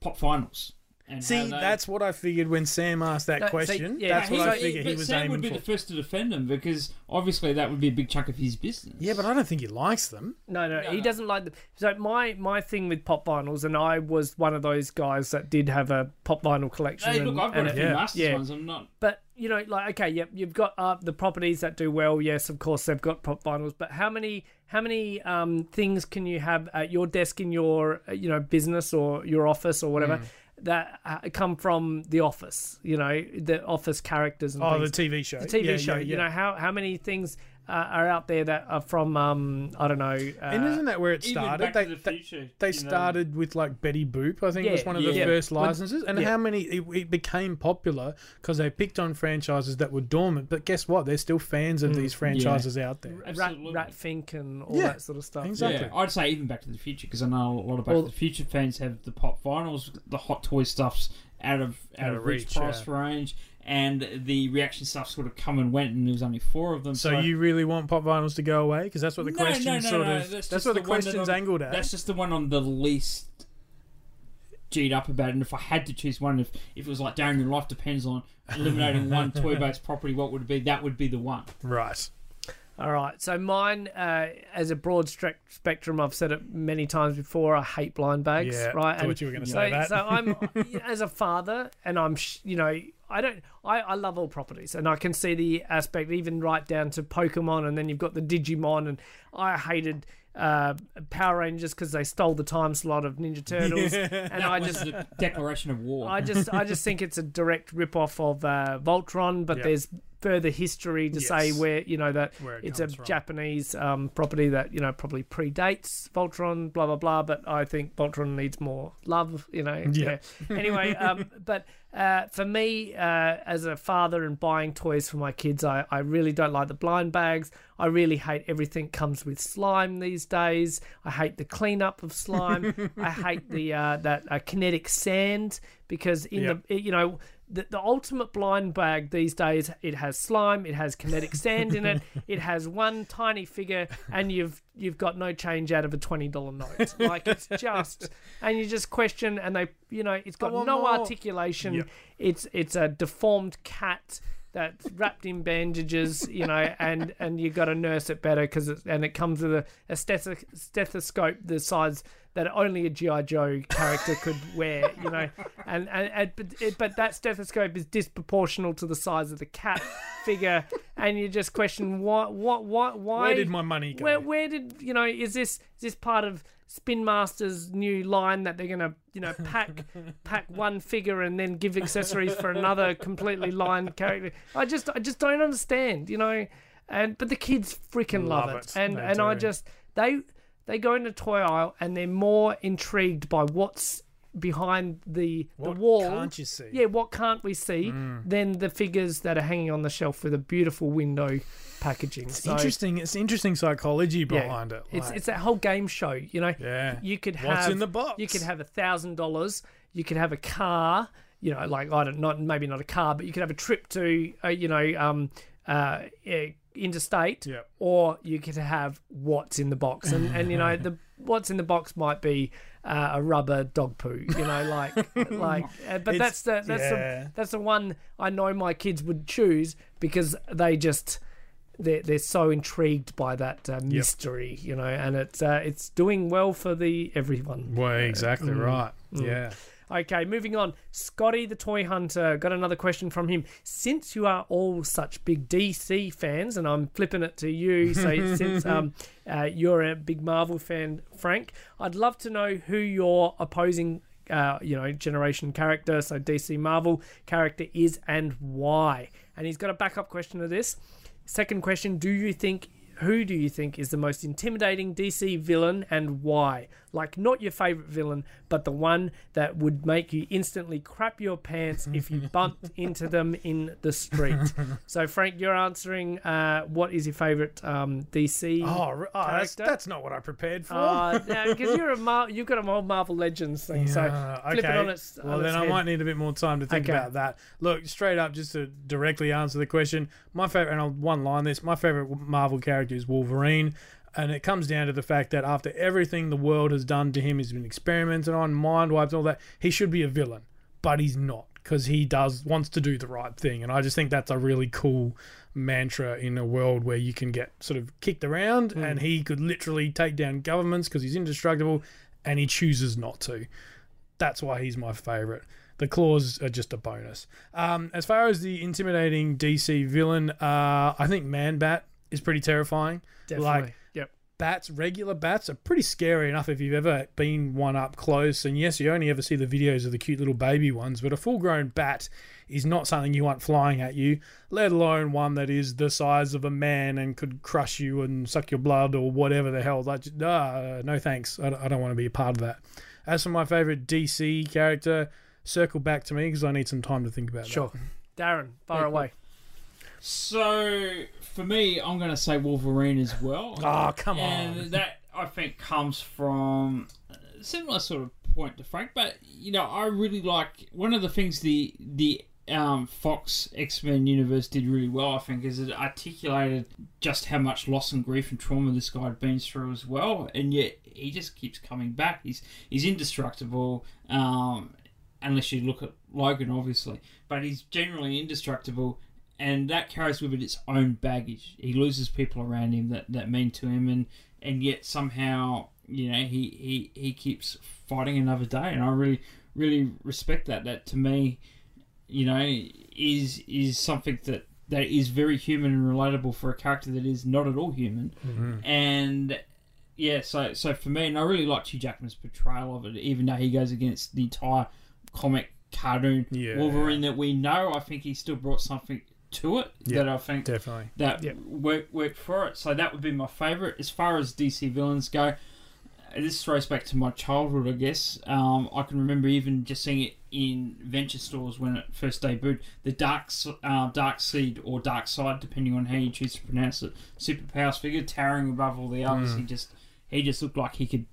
Pop vinyls. And See, they- that's what I figured when Sam asked that No, see, question. yeah, that's what he's I like- figured he but was Sam aiming would be for. the first to defend them because obviously that would be a big chunk of his business. Yeah, but I don't think he likes them. No, no, he no. doesn't like them. So my my thing with pop vinyls, and I was one of those guys that did have a pop vinyl collection. Hey, and, look, I've got and a few yeah, Masters yeah. ones. I'm not. But you know, like okay, yep, you've got uh, the properties that do well. Yes, of course, they've got pop vinyls. But how many how many um, things can you have at your desk in your uh, you know business or your office or whatever? Hmm. That uh, come from the office, you know, the office characters and Oh, things. the TV show. the TV Yeah, show. yeah, You know how how many things uh, are out there that are from um I don't know. Uh, and isn't that where it started? Back They, to the they, Future. they you know. started with like Betty Boop, I think was one of the yeah. first But- licenses. And yeah. how many? It, it became popular because they picked on franchises that were dormant. But guess what? There's still fans of these franchises out there. Rat, Absolutely. Ratfink and all Yeah, that sort of stuff. exactly. Yeah, I'd say even Back to the Future because I know a lot of Back Well- to the Future fans have the pop vinyls, the Hot Toy stuff's out of out, Out of of reach, reach, price range, and the reaction stuff sort of come and went, and there was only four of them. So you really want pop vinyls to go away? Because that's what the No, no, question no, sort no, of. that's That's, what the the one that question's angled at. That's just the one I'm the least G'd up about. And if I had to choose one, if, if it was like Darren, your life depends on eliminating one toy based property, what would it be? That would be the one. right. All right. So mine, uh, as a broad strec- spectrum, I've said it many times before. I hate blind bags. Yeah, right. thought you were gonna so, say that. So I'm as a father, and I'm sh- you know I don't I, I love all properties, and I can see the aspect even right down to Pokemon, and then you've got the Digimon, and I hated. Uh, Power Rangers because they stole the time slot of Ninja Turtles, and I was just declaration of war. I just I just think it's a direct rip off of uh, Voltron, but Yeah. there's further history to say where you know that it it's a from. Japanese um, property that you know probably predates Voltron, blah blah blah. But I think Voltron needs more love, you know. Yeah. Anyway, um, but uh, for me, uh, as a father and buying toys for my kids, I, I really don't like the blind bags. I really hate everything comes with slime these days. I hate the cleanup of slime. I hate the uh, that uh, kinetic sand because in Yep. the you know the, the ultimate blind bag these days it has slime it has kinetic sand in it it has one tiny figure and you've you've got no change out of a $20 note like it's just and you just question and they you know it's got no more. articulation Yep. it's it's a deformed cat that's wrapped in bandages, you know, and and you got to nurse it better because it, and it comes with a, a stethoscope the size that only a GI Joe character could wear, you know, and and, and but, it, but that stethoscope is disproportional to the size of the cat figure, and you just question what what what why Where did my money go? where where did you know is this is this part of Spin Master's new line that they're gonna you know pack pack one figure and then give accessories for another completely lined character? I just I just don't understand, you know. And but the kids freaking love, Love it, it. and They and I just they they go in the toy aisle and they're more intrigued by what's behind the What the wall. can't you see? Yeah, what can't we see Mm. than the figures that are hanging on the shelf with a beautiful window packaging. It's So, interesting. It's interesting psychology yeah, behind it. It's like- it's that whole game show, you know. yeah. You could have What's in the box? You could have a thousand dollars. You could have a car. You know, like I don't not maybe not a car, but you could have a trip to uh, you know um uh interstate. Yep. Or you could have what's in the box, and and you know the what's in the box might be uh, a rubber dog poo. You know, like like. Uh, but It's- that's the that's yeah. the that's the one I know my kids would choose because they just they're they're so intrigued by that uh, mystery, you know, and it's uh, it's doing well for the everyone. Well, exactly Mm. right. Yeah. Okay, moving on. Scotty the Toy Hunter got another question from him. Since you are all such big DC fans, and I'm flipping it to you, so since um, uh, you're a big Marvel fan, Frank, I'd love to know who your opposing, uh, you know, generation character, so DC Marvel character is and why. And he's got a backup question to this. Second question: Do you think who do you think is the most intimidating DC villain and why? Like, not your favorite villain, but the one that would make you instantly crap your pants if you bumped into them in the street. So, Frank, you're answering uh, what is your favorite um, DC? Oh, oh that's, that's not what I prepared for. Uh, because you're a Mar- you've got a whole Marvel Legends thing, so Yeah, flip it on its. well, on then its I might need a bit more time to think Okay. about that. Look, straight up, just to directly answer the question, my favorite, and I'll one line this, my favorite Marvel character is Wolverine. And it comes down to the fact that after everything the world has done to him, he's been experimented on, mind wiped, all that, he should be a villain. But he's not, because he does wants to do the right thing. And I just think that's a really cool mantra in a world where you can get sort of kicked around and he could literally take down governments because he's indestructible and he chooses not to. That's why he's my favorite. The claws are just a bonus. Um, as far as the intimidating DC villain, uh, I think Man Bat is pretty terrifying. Definitely. Like. Bats, regular bats, are pretty scary enough if you've ever been one up close. And yes, you only ever see the videos of the cute little baby ones, but a full grown bat is not something you want flying at you, let alone one that is the size of a man and could crush you and suck your blood or whatever the hell. Like, uh, no thanks. I, I don't want to be a part of that. As for my favorite DC character, circle back to me because I need some time to think about that. Sure. Darren, far Yeah, away. So for me, I'm going to say Wolverine as well. Oh, come and on. that I think comes from a similar sort of point to Frank. But you know, I really like one of the things the the um, Fox X Men universe did really well. I think is it articulated just how much loss and grief and trauma this guy had been through as well, and yet he just keeps coming back. He's he's indestructible. Um, unless you look at Logan, obviously, but he's generally indestructible. And that carries with it its own baggage. He loses people around him that, that mean to him, and, and yet somehow you know he, he, he keeps fighting another day, and I really really respect that. That to me, you know, is is something that that is very human and relatable for a character that is not at all human, mm-hmm. and yeah, so so for me, and I really liked Hugh Jackman's portrayal of it, even though he goes against the entire comic cartoon Yeah. Wolverine that we know. I think he still brought something to it Yeah, that I think Definitely. that Yep. work work for it. So that would be my favourite. As far as DC villains go, this throws back to my childhood, I guess. Um, I can remember even just seeing it in Venture stores when it first debuted. The Dark uh, Dark Seed or Dark Side, depending on how you choose to pronounce it, superpowers figure towering above all the others. He just he just looked like he could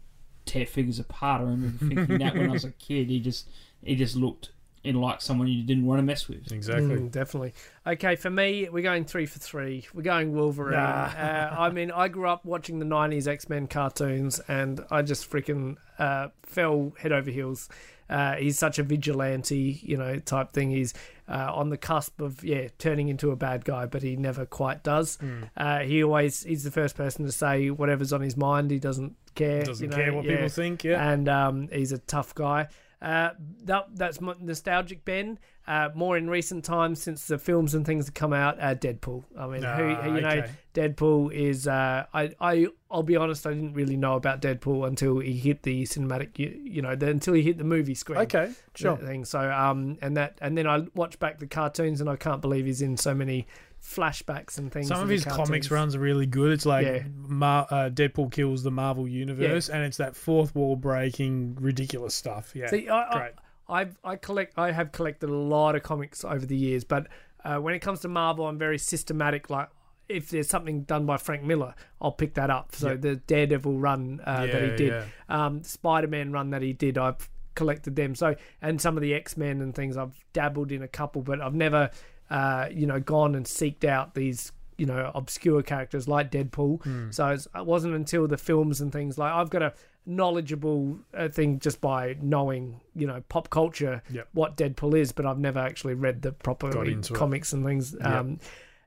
tear figures apart. I remember thinking that when I was a kid. He just he just looked in like someone you didn't want to mess with. Exactly. Mm, definitely. Okay, for me, we're going three for three. We're going Wolverine. Uh, I mean, I grew up watching the 90s X Men cartoons, and I just freaking uh, fell head over heels. Uh, he's such a vigilante, you know, type thing. He's uh, on the cusp of, yeah, turning into a bad guy, but he never quite does. Uh, he always, he's the first person to say whatever's on his mind. He doesn't care. Doesn't you know, care what yeah people think. Yeah. and um, he's a tough guy. Uh, that that's my nostalgic Ben. Uh, more in recent times since the films and things have come out. Uh, Deadpool. I mean, Ah, who, who- you know, okay. Deadpool is. Uh, I I I'll be honest. I didn't really know about Deadpool until he hit the cinematic. You, you know, the, until he hit the movie screen. okay. Sure. Thing. So um, and that and then I watch back the cartoons and I can't believe he's in so many flashbacks and things. Some of his comics runs are really good. It's like Yeah. Mar- uh, Deadpool kills the Marvel universe, and it's that fourth wall breaking, ridiculous stuff. Yeah, See, I, great. I, I've I collect I have collected a lot of comics over the years, but uh, when it comes to Marvel, I'm very systematic. Like if there's something done by Frank Miller, I'll pick that up. So Yep. the Daredevil run uh, that he did, yeah. um, Spider-Man run that he did, I've collected them. So and some of the X-Men and things, I've dabbled in a couple, but I've never, uh, you know, gone and seeked out these. You know, obscure characters like Deadpool. Hmm. So it's, it wasn't until the films and things like I've got a knowledgeable uh, thing just by knowing, you know, pop culture, Yep. what Deadpool is, but I've never actually read the proper into it. comics and things. Um,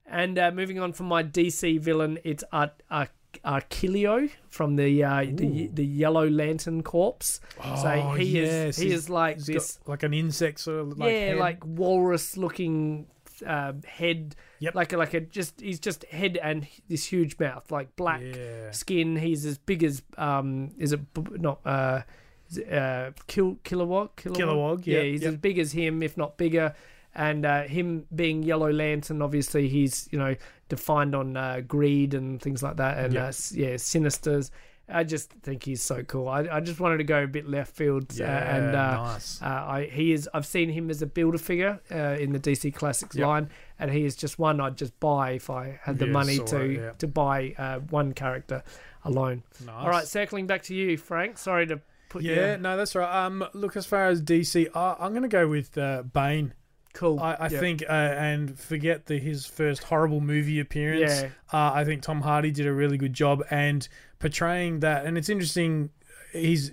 and uh, moving on from my DC villain, it's Ar- Ar- Arkillo from the, uh, the the Yellow Lantern Corps. so Oh, he yes, is he is like this, got like an insect sort of like yeah, head. like walrus looking uh, head. Yep. Like a, like a just he's just head and this huge mouth, like black Yeah. skin. He's as big as um is it b- not uh is it, uh Kil- Kilowog Kilowog, Kilowog, yeah yep, he's yep. as big as him if not bigger and uh, him being Yellow Lantern obviously he's you know defined on uh, greed and things like that and Yep. uh, yeah sinisters I just think he's so cool. I, I just wanted to go a bit left field, uh, Yeah, and uh, nice. uh, I he is. I've seen him as a builder figure uh, in the DC Classics Yep. line, and he is just one I'd just buy if I had the Yeah, money to it, yeah. to buy uh, one character alone. Nice. All right, circling back to you, Frank. Sorry to put Yeah, you. no, that's right. Um, look, as far as DC, I, I'm going to go with uh, Bane. Cool. I, I Yeah. think, uh, and forget the his first horrible movie appearance. Yeah. Uh, I think Tom Hardy did a really good job and portraying that. And it's interesting. He's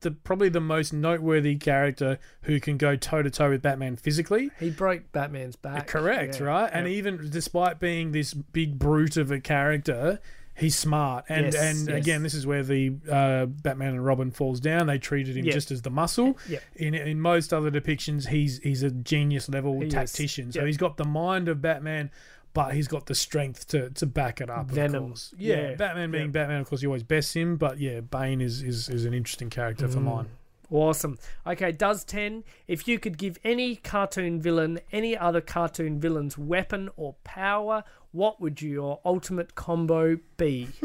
the probably the most noteworthy character who can go toe to toe with Batman physically. he broke Batman's back. Correct, Yeah. right? And even despite being this big brute of a character, he's smart. And Yes, and yes. again, this is where the uh, Batman and Robin falls down. They treated him Yeah. just as the muscle. Yeah. In in most other depictions, he's he's a genius level He tactician. So he's got the mind of Batman. But he's got the strength to, to back it up. Venom. Of course. Yeah, Yeah. Batman being. Batman, of course, you always best him. But yeah, Bane is, is, is an interesting character Mm. for mine. Awesome. Okay, does 10. If you could give any cartoon villain any other cartoon villain's weapon or power, what would your ultimate combo be?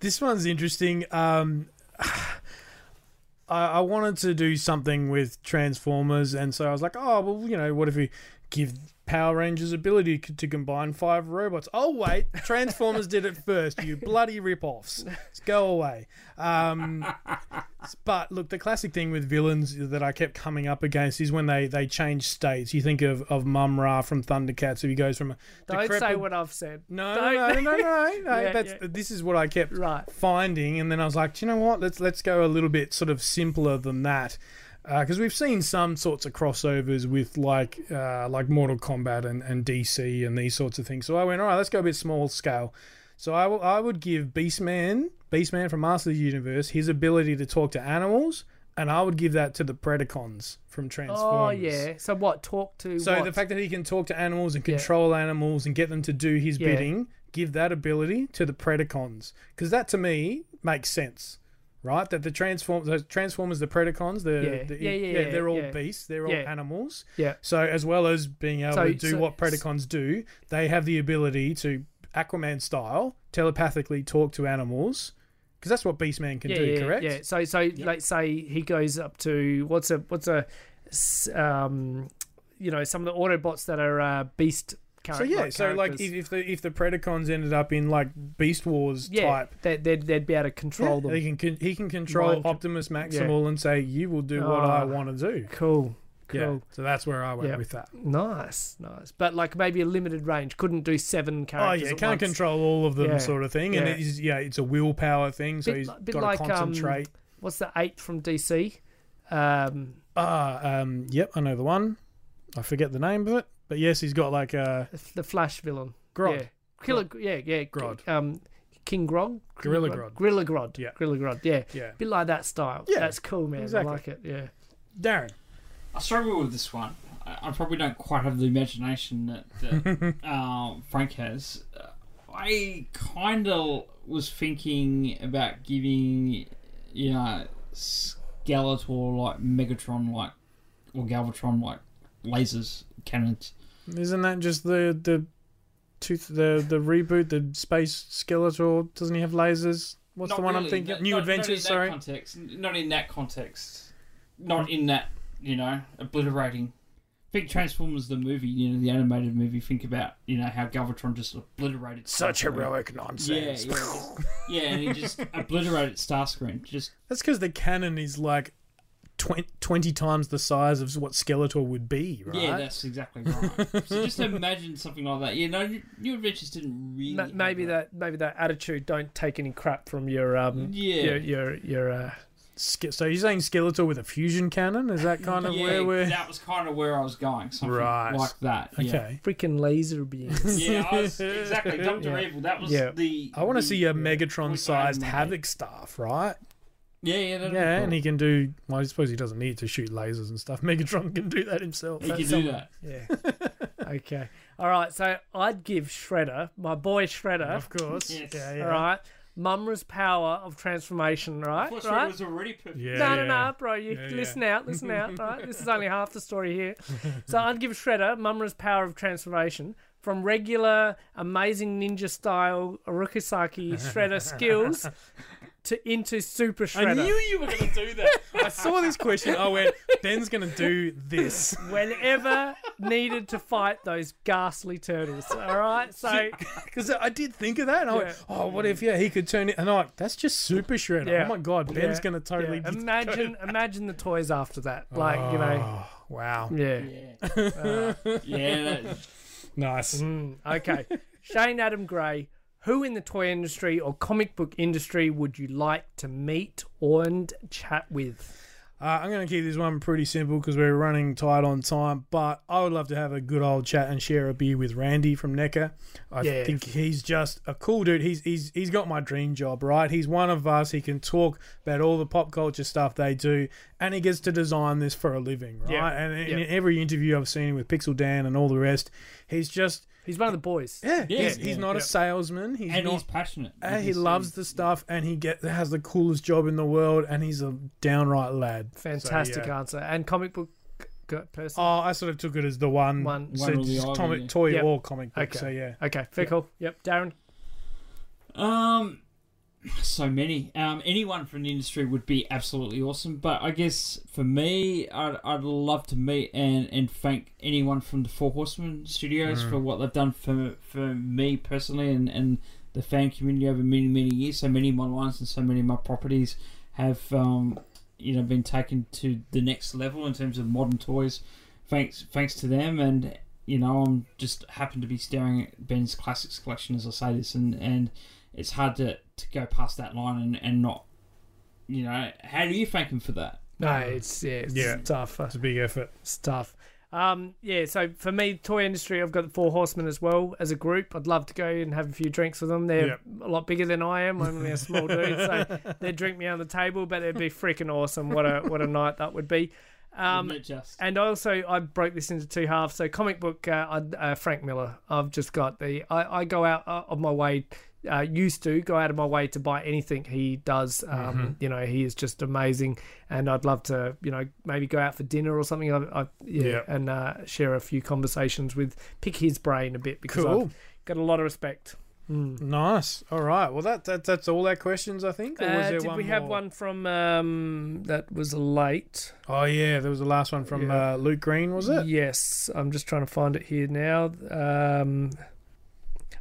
This one's interesting. Um, I, I wanted to do something with Transformers, and so I was like, oh, well, you know, what if we give Power Rangers ability to combine five robots? Oh, wait, Transformers did it first, you bloody rip-offs. Let's go away. Um, but look, the classic thing with villains that I kept coming up against is when they, they change states. You think of, of Mumm-Ra from Thundercats, who he goes from a Don't say what I've said. no, no, no, no, no, no. Yeah, That's yeah. this is what I kept Right. finding, and then I was like, "Do you know what? Let's let's go a little bit sort of simpler than that, because we've seen some sorts of crossovers with like uh, like Mortal Kombat and, and DC and these sorts of things. So I went, all right, let's go a bit small scale. So I will- I would give Beastman, Beastman from Master of the Universe, his ability to talk to animals, and I would give that to the Predacons from Transformers. Oh, yeah. So what? Talk to So what? the fact that he can talk to animals and Yeah. control animals and get them to do his Yeah. bidding, give that ability to the Predacons, because that to me makes sense. Right? That the transform the Transformers, the Predacons, the, Yeah. the Yeah, yeah, yeah, they're all yeah. beasts, they're all Yeah. animals. Yeah. So as well as being able So- to do so- what Predacons do, they have the ability to Aquaman style telepathically talk to animals. Because that's what Beastman can yeah, do, yeah, correct? Yeah. So so let's say he goes up to what's a what's a, um you know some of the Autobots that are uh, beast. So yeah, so like if, if the if the Predacons ended up in like Beast Wars yeah, type, they, they'd, they'd be able to control them. he can he can control Mind Optimus Maximal and say you will do what I Ah. want to do. Cool. Cool. Yeah, so that's where I went Yeah. with that. Nice, nice. But like maybe a limited range. Couldn't do seven characters. Oh yeah, can't once. control all of them, Yeah. sort of thing, and Yeah. it is yeah, it's a willpower thing. So Bit he's bit got like, to um, concentrate. What's the eight from DC? Um, Ah, um, yep, I know the one. I forget the name of it, but yes, he's got like a the Flash villain. Grodd. Yeah. Killer. Yeah, yeah. Grodd. Um, King Grog. Gorilla Grodd. Gorilla Grodd. Yeah. Gorilla Grodd. Yeah. Yeah. Bit like that style. Yeah, That's cool, man. exactly. I like it. Yeah. Darren. I struggle with this one. I, I probably don't quite have the imagination that, that um, Frank has. Uh, I kind of was thinking about giving, you know, Skeletor like Megatron like or Galvatron like lasers cannons. Isn't that just the the tooth the the reboot the space Skeletor? Doesn't he have lasers? What's Not the one I'm thinking? Not- New not- Adventures. Not in that sorry. context. Not in that context. Not in that. You know, obliterating. Think Transformers the movie. You know, the animated movie. Think about you know how Galvatron just obliterated. Such Starscream. heroic nonsense. yeah, just- yeah, and he just obliterated Starscream. Just That's because the canon is like 20, 20 times the size of what Skeletor would be, right? yeah, that's exactly right. so just imagine something like that. You know, New- New Adventures didn't really. Ma- maybe that maybe that attitude. Don't take any crap from your um. Yeah. Your your your. Uh, Ske- so you're saying Skeletor with a fusion cannon? Is that kind of yeah, where we're? that was kind of where I was going. Something Right. like that. Yeah. Okay. freaking laser beams. Yeah, I was, exactly. Doctor Yeah. Evil. That was Yeah. the. I want to see a Megatron-sized I had in my Havoc head. staff, right? Yeah, yeah, that'd Yeah, be and he can do. Well, I suppose he doesn't need to shoot lasers and stuff. Megatron can do that himself. He That's can do that. Yeah. okay. All right. So I'd give Shredder, my boy Shredder. Of course. Yes. Yeah, yeah. All right. Mumm-Ra's power of transformation. Right. Thought right. was already perfect. Yeah, no, yeah. no, no, bro. You Yeah, yeah. listen out, listen out. Right, this is only half the story here. So I'd give Shredder Mumm-Ra's power of transformation from regular amazing ninja style Oroku Saki Shredder skills to into Super Shredder. I knew you were going to do that. I saw this question. I went, Ben's going to do this. Whenever needed to fight those ghastly turtles. All right, so Because I did think of that. And I Yeah. went, oh, what if, yeah, he could turn it. And I'm like, that's just Super Shredder. Yeah. Oh my God, Ben's yeah, going to totally. yeah. imagine imagine the toys after that. Like you know, Oh, wow. yeah. Yeah. yeah. Nice. Mm, okay. Shane Adam Gray, who in the toy industry or comic book industry would you like to meet or and chat with? Uh, I'm going to keep this one pretty simple because we're running tight on time. But I would love to have a good old chat and share a beer with Randy from NECA. I Yeah. think he's just a cool dude. He's he's he's got my dream job, right? He's one of us. He can talk about all the pop culture stuff they do, and he gets to design this for a living, right? Yeah. And in Yeah. every interview I've seen with Pixel Dan and all the rest, he's just He's one of the boys. yeah, Yeah, he's, yeah, he's not yeah. a salesman. He's and not. he's passionate. You Uh, can he see. loves the stuff, and he get has the coolest job in the world, and he's a downright lad. Fantastic So, yeah. answer. And comic book g- person. Oh, I sort of took it as the one, One. so One or the just other, comic, yeah. toy Yep. or comic book. Okay. So yeah, Okay, fair cool. Yep, Darren. Um, so many. Um, anyone from the industry would be absolutely awesome. But I guess for me, I'd, I'd love to meet and, and thank anyone from the Four Horsemen Studios for what they've done for for me personally and, and the fan community over many many years. So many of my lines and so many of my properties have um, you know been taken to the next level in terms of modern toys. Thanks thanks to them and. You know, I'm just happen to be staring at Ben's classics collection as I say this, and, and it's hard to, to go past that line and, and not, you know, how do you thank him for that? No, it's yeah, it's Yeah. tough. it's a big effort. It's tough. Um, yeah, so for me, toy industry, I've got the Four Horsemen as well as a group. I'd love to go and have a few drinks with them. They're Yep. a lot bigger than I am. I'm only a small dude, so they'd drink me on the table, but it'd be freaking awesome. What a what a night that would be. Um, Wouldn't it just? and also, I broke this into two halves. So, comic book, uh, uh, Frank Miller. I've just got the. I, I go out uh, of my way uh, used to go out of my way to buy anything he does. Um, Mm-hmm. You know, he is just amazing, and I'd love to, you know, maybe go out for dinner or something. I, I yeah, Yeah. and uh, share a few conversations with, pick his brain a bit because Cool. I've got a lot of respect. Nice. All right. Well, that, that that's all our questions, I think. Or was Uh, did we have one from um, that was late? Oh yeah, there was the last one from Yeah. uh, Luke Green, was it? Yes, I'm just trying to find it here now. Um,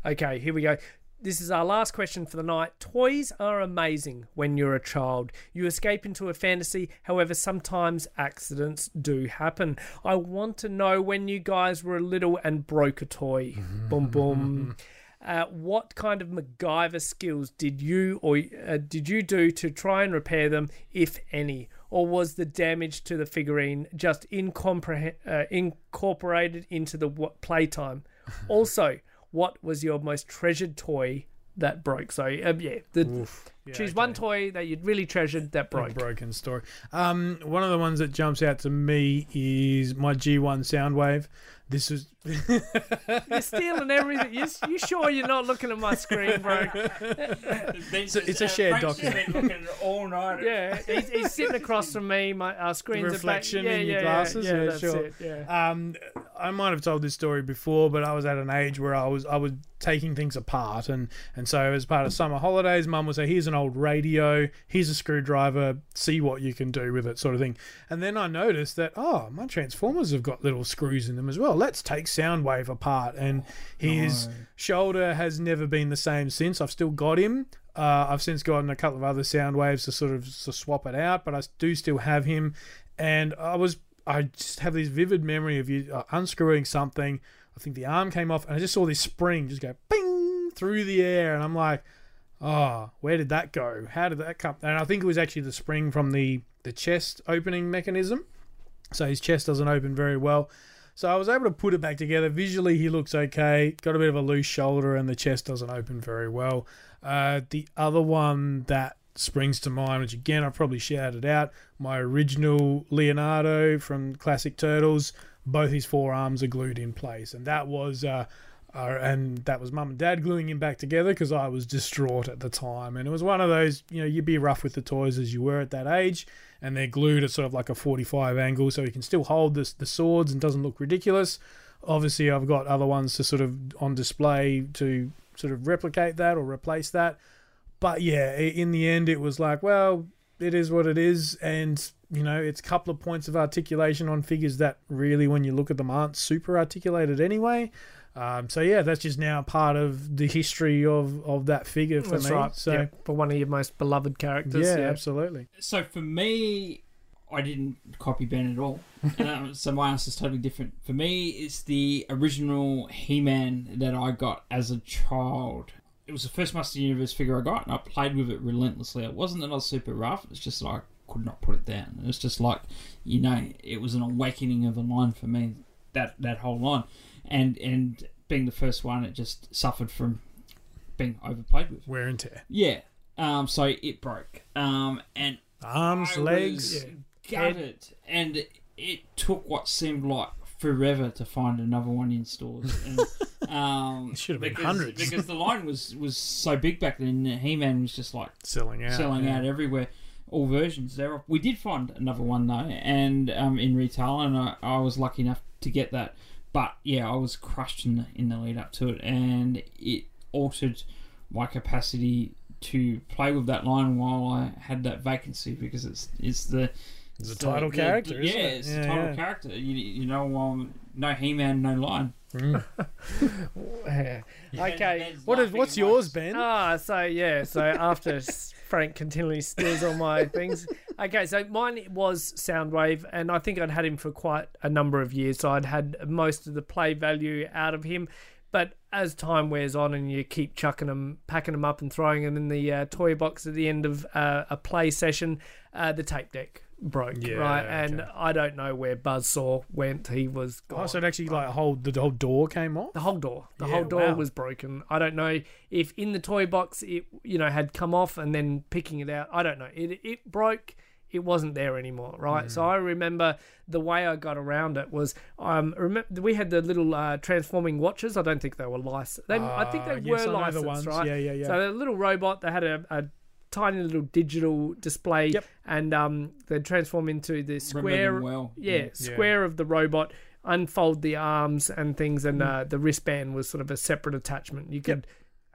okay, here we go. This is our last question for the night. Toys are amazing when you're a child. You escape into a fantasy, however, sometimes accidents do happen. I want to know when you guys were little and broke a toy. boom, boom. Uh, what kind of MacGyver skills did you or uh, did you do to try and repair them, if any? Or was the damage to the figurine just incompreh- uh, incorporated into the w- playtime? also, what was your most treasured toy that broke? So, um, yeah, the, choose one toy that you'd really treasured that A broke. broken story. Um, one of the ones that jumps out to me is my G1 Soundwave. This was You're stealing everything. You, you sure you're not looking at my screen, bro? It's, it's a shared document. Been looking all night. Yeah, he's, he's sitting across from me. My our screens reflection are back. Yeah, in your yeah, glasses? Yeah, yeah, Yeah, that's sure. it. Yeah. Um, I might have told this story before, but I was at an age where I was I was taking things apart, and and so as part of summer holidays, Mum would say, "Here's an old radio. Here's a screwdriver. See what you can do with it," sort of thing. And then I noticed that oh, my Transformers have got little screws in them as well. Let's take Soundwave apart, and his shoulder has never been the same since. I've still got him. Uh, I've since gotten a couple of other Soundwaves to sort of to swap it out, but I do still have him. And I was, I just have this vivid memory of you uh, unscrewing something. I think the arm came off, and I just saw this spring just go ping through the air, and I'm like, oh, where did that go? How did that come? And I think it was actually the spring from the the chest opening mechanism. So his chest doesn't open very well. So I was able to put it back together. Visually, he looks okay. Got a bit of a loose shoulder, and the chest doesn't open very well. Uh, the other one that springs to mind, which again I've probably shouted out, my original Leonardo from Classic Turtles. Both his forearms are glued in place, and that was. Uh, uh, and that was mum and dad gluing him back together because I was distraught at the time. And it was one of those, you know, you'd be rough with the toys as you were at that age, and they're glued at sort of like a 45 angle so he can still hold the, the swords and doesn't look ridiculous. Obviously, I've got other ones to sort of on display to sort of replicate that or replace that. But yeah, in the end, it was like, well, it is what it is. And, you know, it's a couple of points of articulation on figures that really, when you look at them, aren't super articulated anyway. Um, so yeah, that's just now part of the history of, of that figure for That's me. right. So yeah, for one of your most beloved characters. yeah, Yeah, absolutely. So for me, I didn't copy Ben at all. um, so my answer is totally different. For me, it's the original He-Man that I got as a child. It was the first Master Universe figure I got, and I played with it relentlessly. It wasn't that I was super rough. It's just that I could not put it down. It's just like, you know, it was an awakening of a line for me. That that whole line, and and being the first one, it just suffered from being overplayed with. Wear and tear. Yeah. Um. So it broke. Um. And Arms, I legs. gutted, and it took what seemed like forever to find another one in stores. And, um, It should have been because- hundreds. because the line was was so big back then. He Man was just like Selling out. selling yeah. out everywhere. All versions there. We did find another one though, and um, in retail, and I, I was lucky enough to get that. But yeah, I was crushed in the in the lead up to it, and it altered my capacity to play with that line while I had that vacancy because it's it's the It's a the- title the- character, the- isn't yeah, it? it's Yeah, the title yeah. character. You, you know, um, no He Man, no line. Yeah. Okay. What is what's at yours, Ben? Ah, so yeah, so after s- Frank continually steals all my things. Okay, so mine was Soundwave, and I think I'd had him for quite a number of years, so I'd had most of the play value out of him. But as time wears on, and you keep chucking them, packing them up, and throwing them in the uh, toy box at the end of uh, a play session, uh, the tape deck broke, Yeah, right? And okay. I don't know where Buzzsaw went. He was gone. Oh, so it actually like whole the whole door came off. The whole door. The Yeah, whole door wow. was broken. I don't know if in the toy box it you know had come off and then picking it out. I don't know. It it broke. It wasn't there anymore, right? So I remember the way I got around it was um remember we had the little uh, transforming watches. I don't think they were licensed. They, I think Ah, they yes, were know the licensed, ones. right? Yeah, yeah, yeah. So the little robot, they had a, a tiny little digital display, Yep. and um they'd transform into the square, well. yeah, square of the robot. Unfold the arms and things, and uh, the wristband was sort of a separate attachment. You could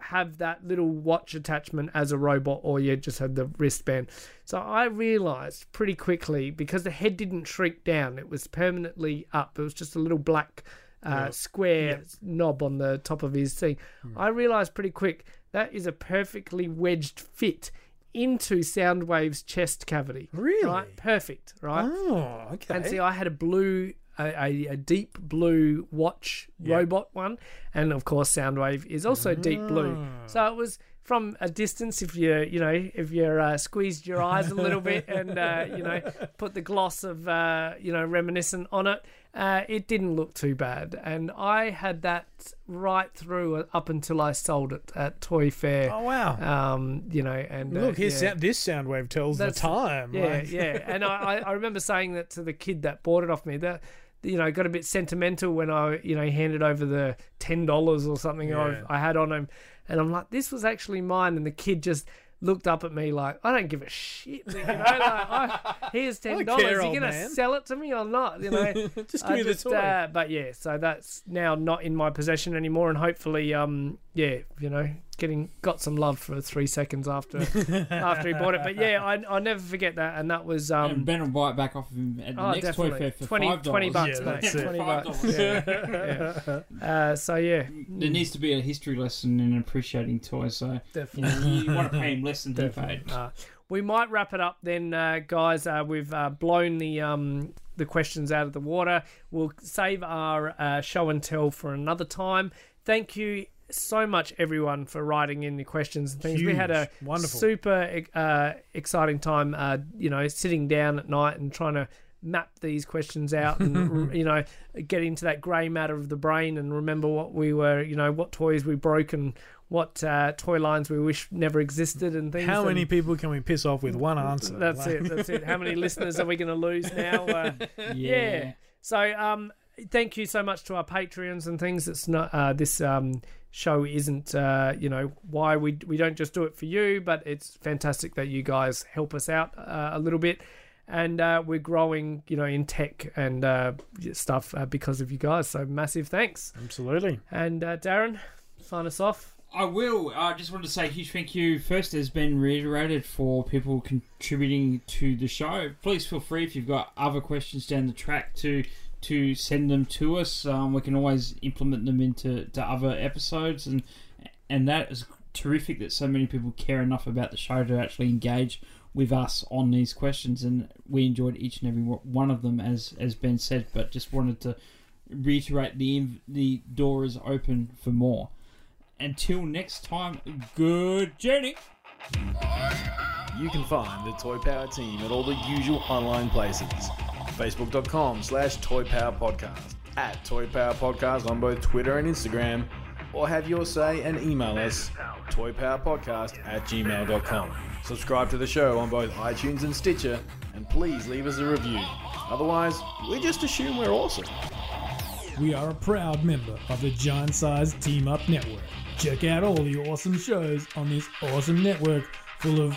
have that little watch attachment as a robot, or you just had the wristband. So I realized pretty quickly because the head didn't shrink down; it was permanently up. It was just a little black uh, square knob on the top of his thing. I realized pretty quick that is a perfectly wedged fit into Soundwave's chest cavity. Really? Right? Perfect. Right. Oh, okay. And see, I had a blue, a, a, a deep blue watch robot one, and of course, Soundwave is also deep blue. Ah. So it was from a distance. If you, you know, if you uh, squeezed your eyes a little bit and uh, you know put the gloss of uh, you know reminiscent on it, uh, it didn't look too bad. And I had that right through up until I sold it at Toy Fair. oh wow. Um, you know, and uh, Look, yeah. sound, this Soundwave tells That's- the time. Yeah, like- yeah. And I, I remember saying that to the kid that bought it off me. That you know, got a bit sentimental when I, you know, handed over the ten dollars or something Yeah. I, I had on him, and I'm like, this was actually mine. And the kid just looked up at me like, I don't give a shit. You know, like, I, here's ten dollars. care, You gonna man." sell it to me or not? You know, Just give I me the toy. Uh, but yeah, so that's now not in my possession anymore, and hopefully, um, yeah, you know, getting got some love for three seconds after after he bought it. But yeah, I I'll never forget that, and that was um. and Ben will buy it back off of him at the Oh, next Toy. Fair for 20 five 20 bucks, Yeah, mate. 20 bucks. dollars. Yeah. Uh, so yeah, There needs to be a history lesson in appreciating toys. So you, definitely. know, you want to pay him less than he paid. Uh, we might wrap it up then, uh, guys. Uh, we've uh, blown the um, the questions out of the water. We'll save our uh, show and tell for another time. Thank you so much, everyone, for writing in the questions and things. We had a Wonderful. super uh, exciting time. Uh, you know, sitting down at night and trying to map these questions out and you know get into that grey matter of the brain and remember what we were you know what toys we broke and what uh, toy lines we wish never existed and things How and- many people can we piss off with one answer? that's Like- it. That's it. How many listeners are we going to lose now? Uh, yeah. So, um, thank you so much to our Patreons and things. It's not uh, this um show isn't uh you know why we we don't just do it for you, but it's fantastic that you guys help us out uh, a little bit. And uh, we're growing, you know, in tech and uh, stuff uh, because of you guys. So massive thanks. Absolutely. And uh, Darren, sign us off. I will. I just wanted to say a huge thank you. First, has been reiterated for people contributing to the show. Please feel free if you've got other questions down the track to to send them to us. Um, we can always implement them into to other episodes, and and that is terrific that so many people care enough about the show to actually engage with us on these questions. And we enjoyed each and every one of them, as as Ben said. But just wanted to reiterate the the door is open for more until next time, good journey. You can find the Toy Power team at all the usual online places. Facebook.com slash Toy Power Podcast, at Toy Power Podcast on both Twitter and Instagram, or have your say and email us toypowerpodcast at gmail.com. Subscribe to the show on both iTunes and Stitcher, and please leave us a review. Otherwise, we just assume we're awesome. We are a proud member of the Giant Size Team Up Network. Check out all the awesome shows on this awesome network full of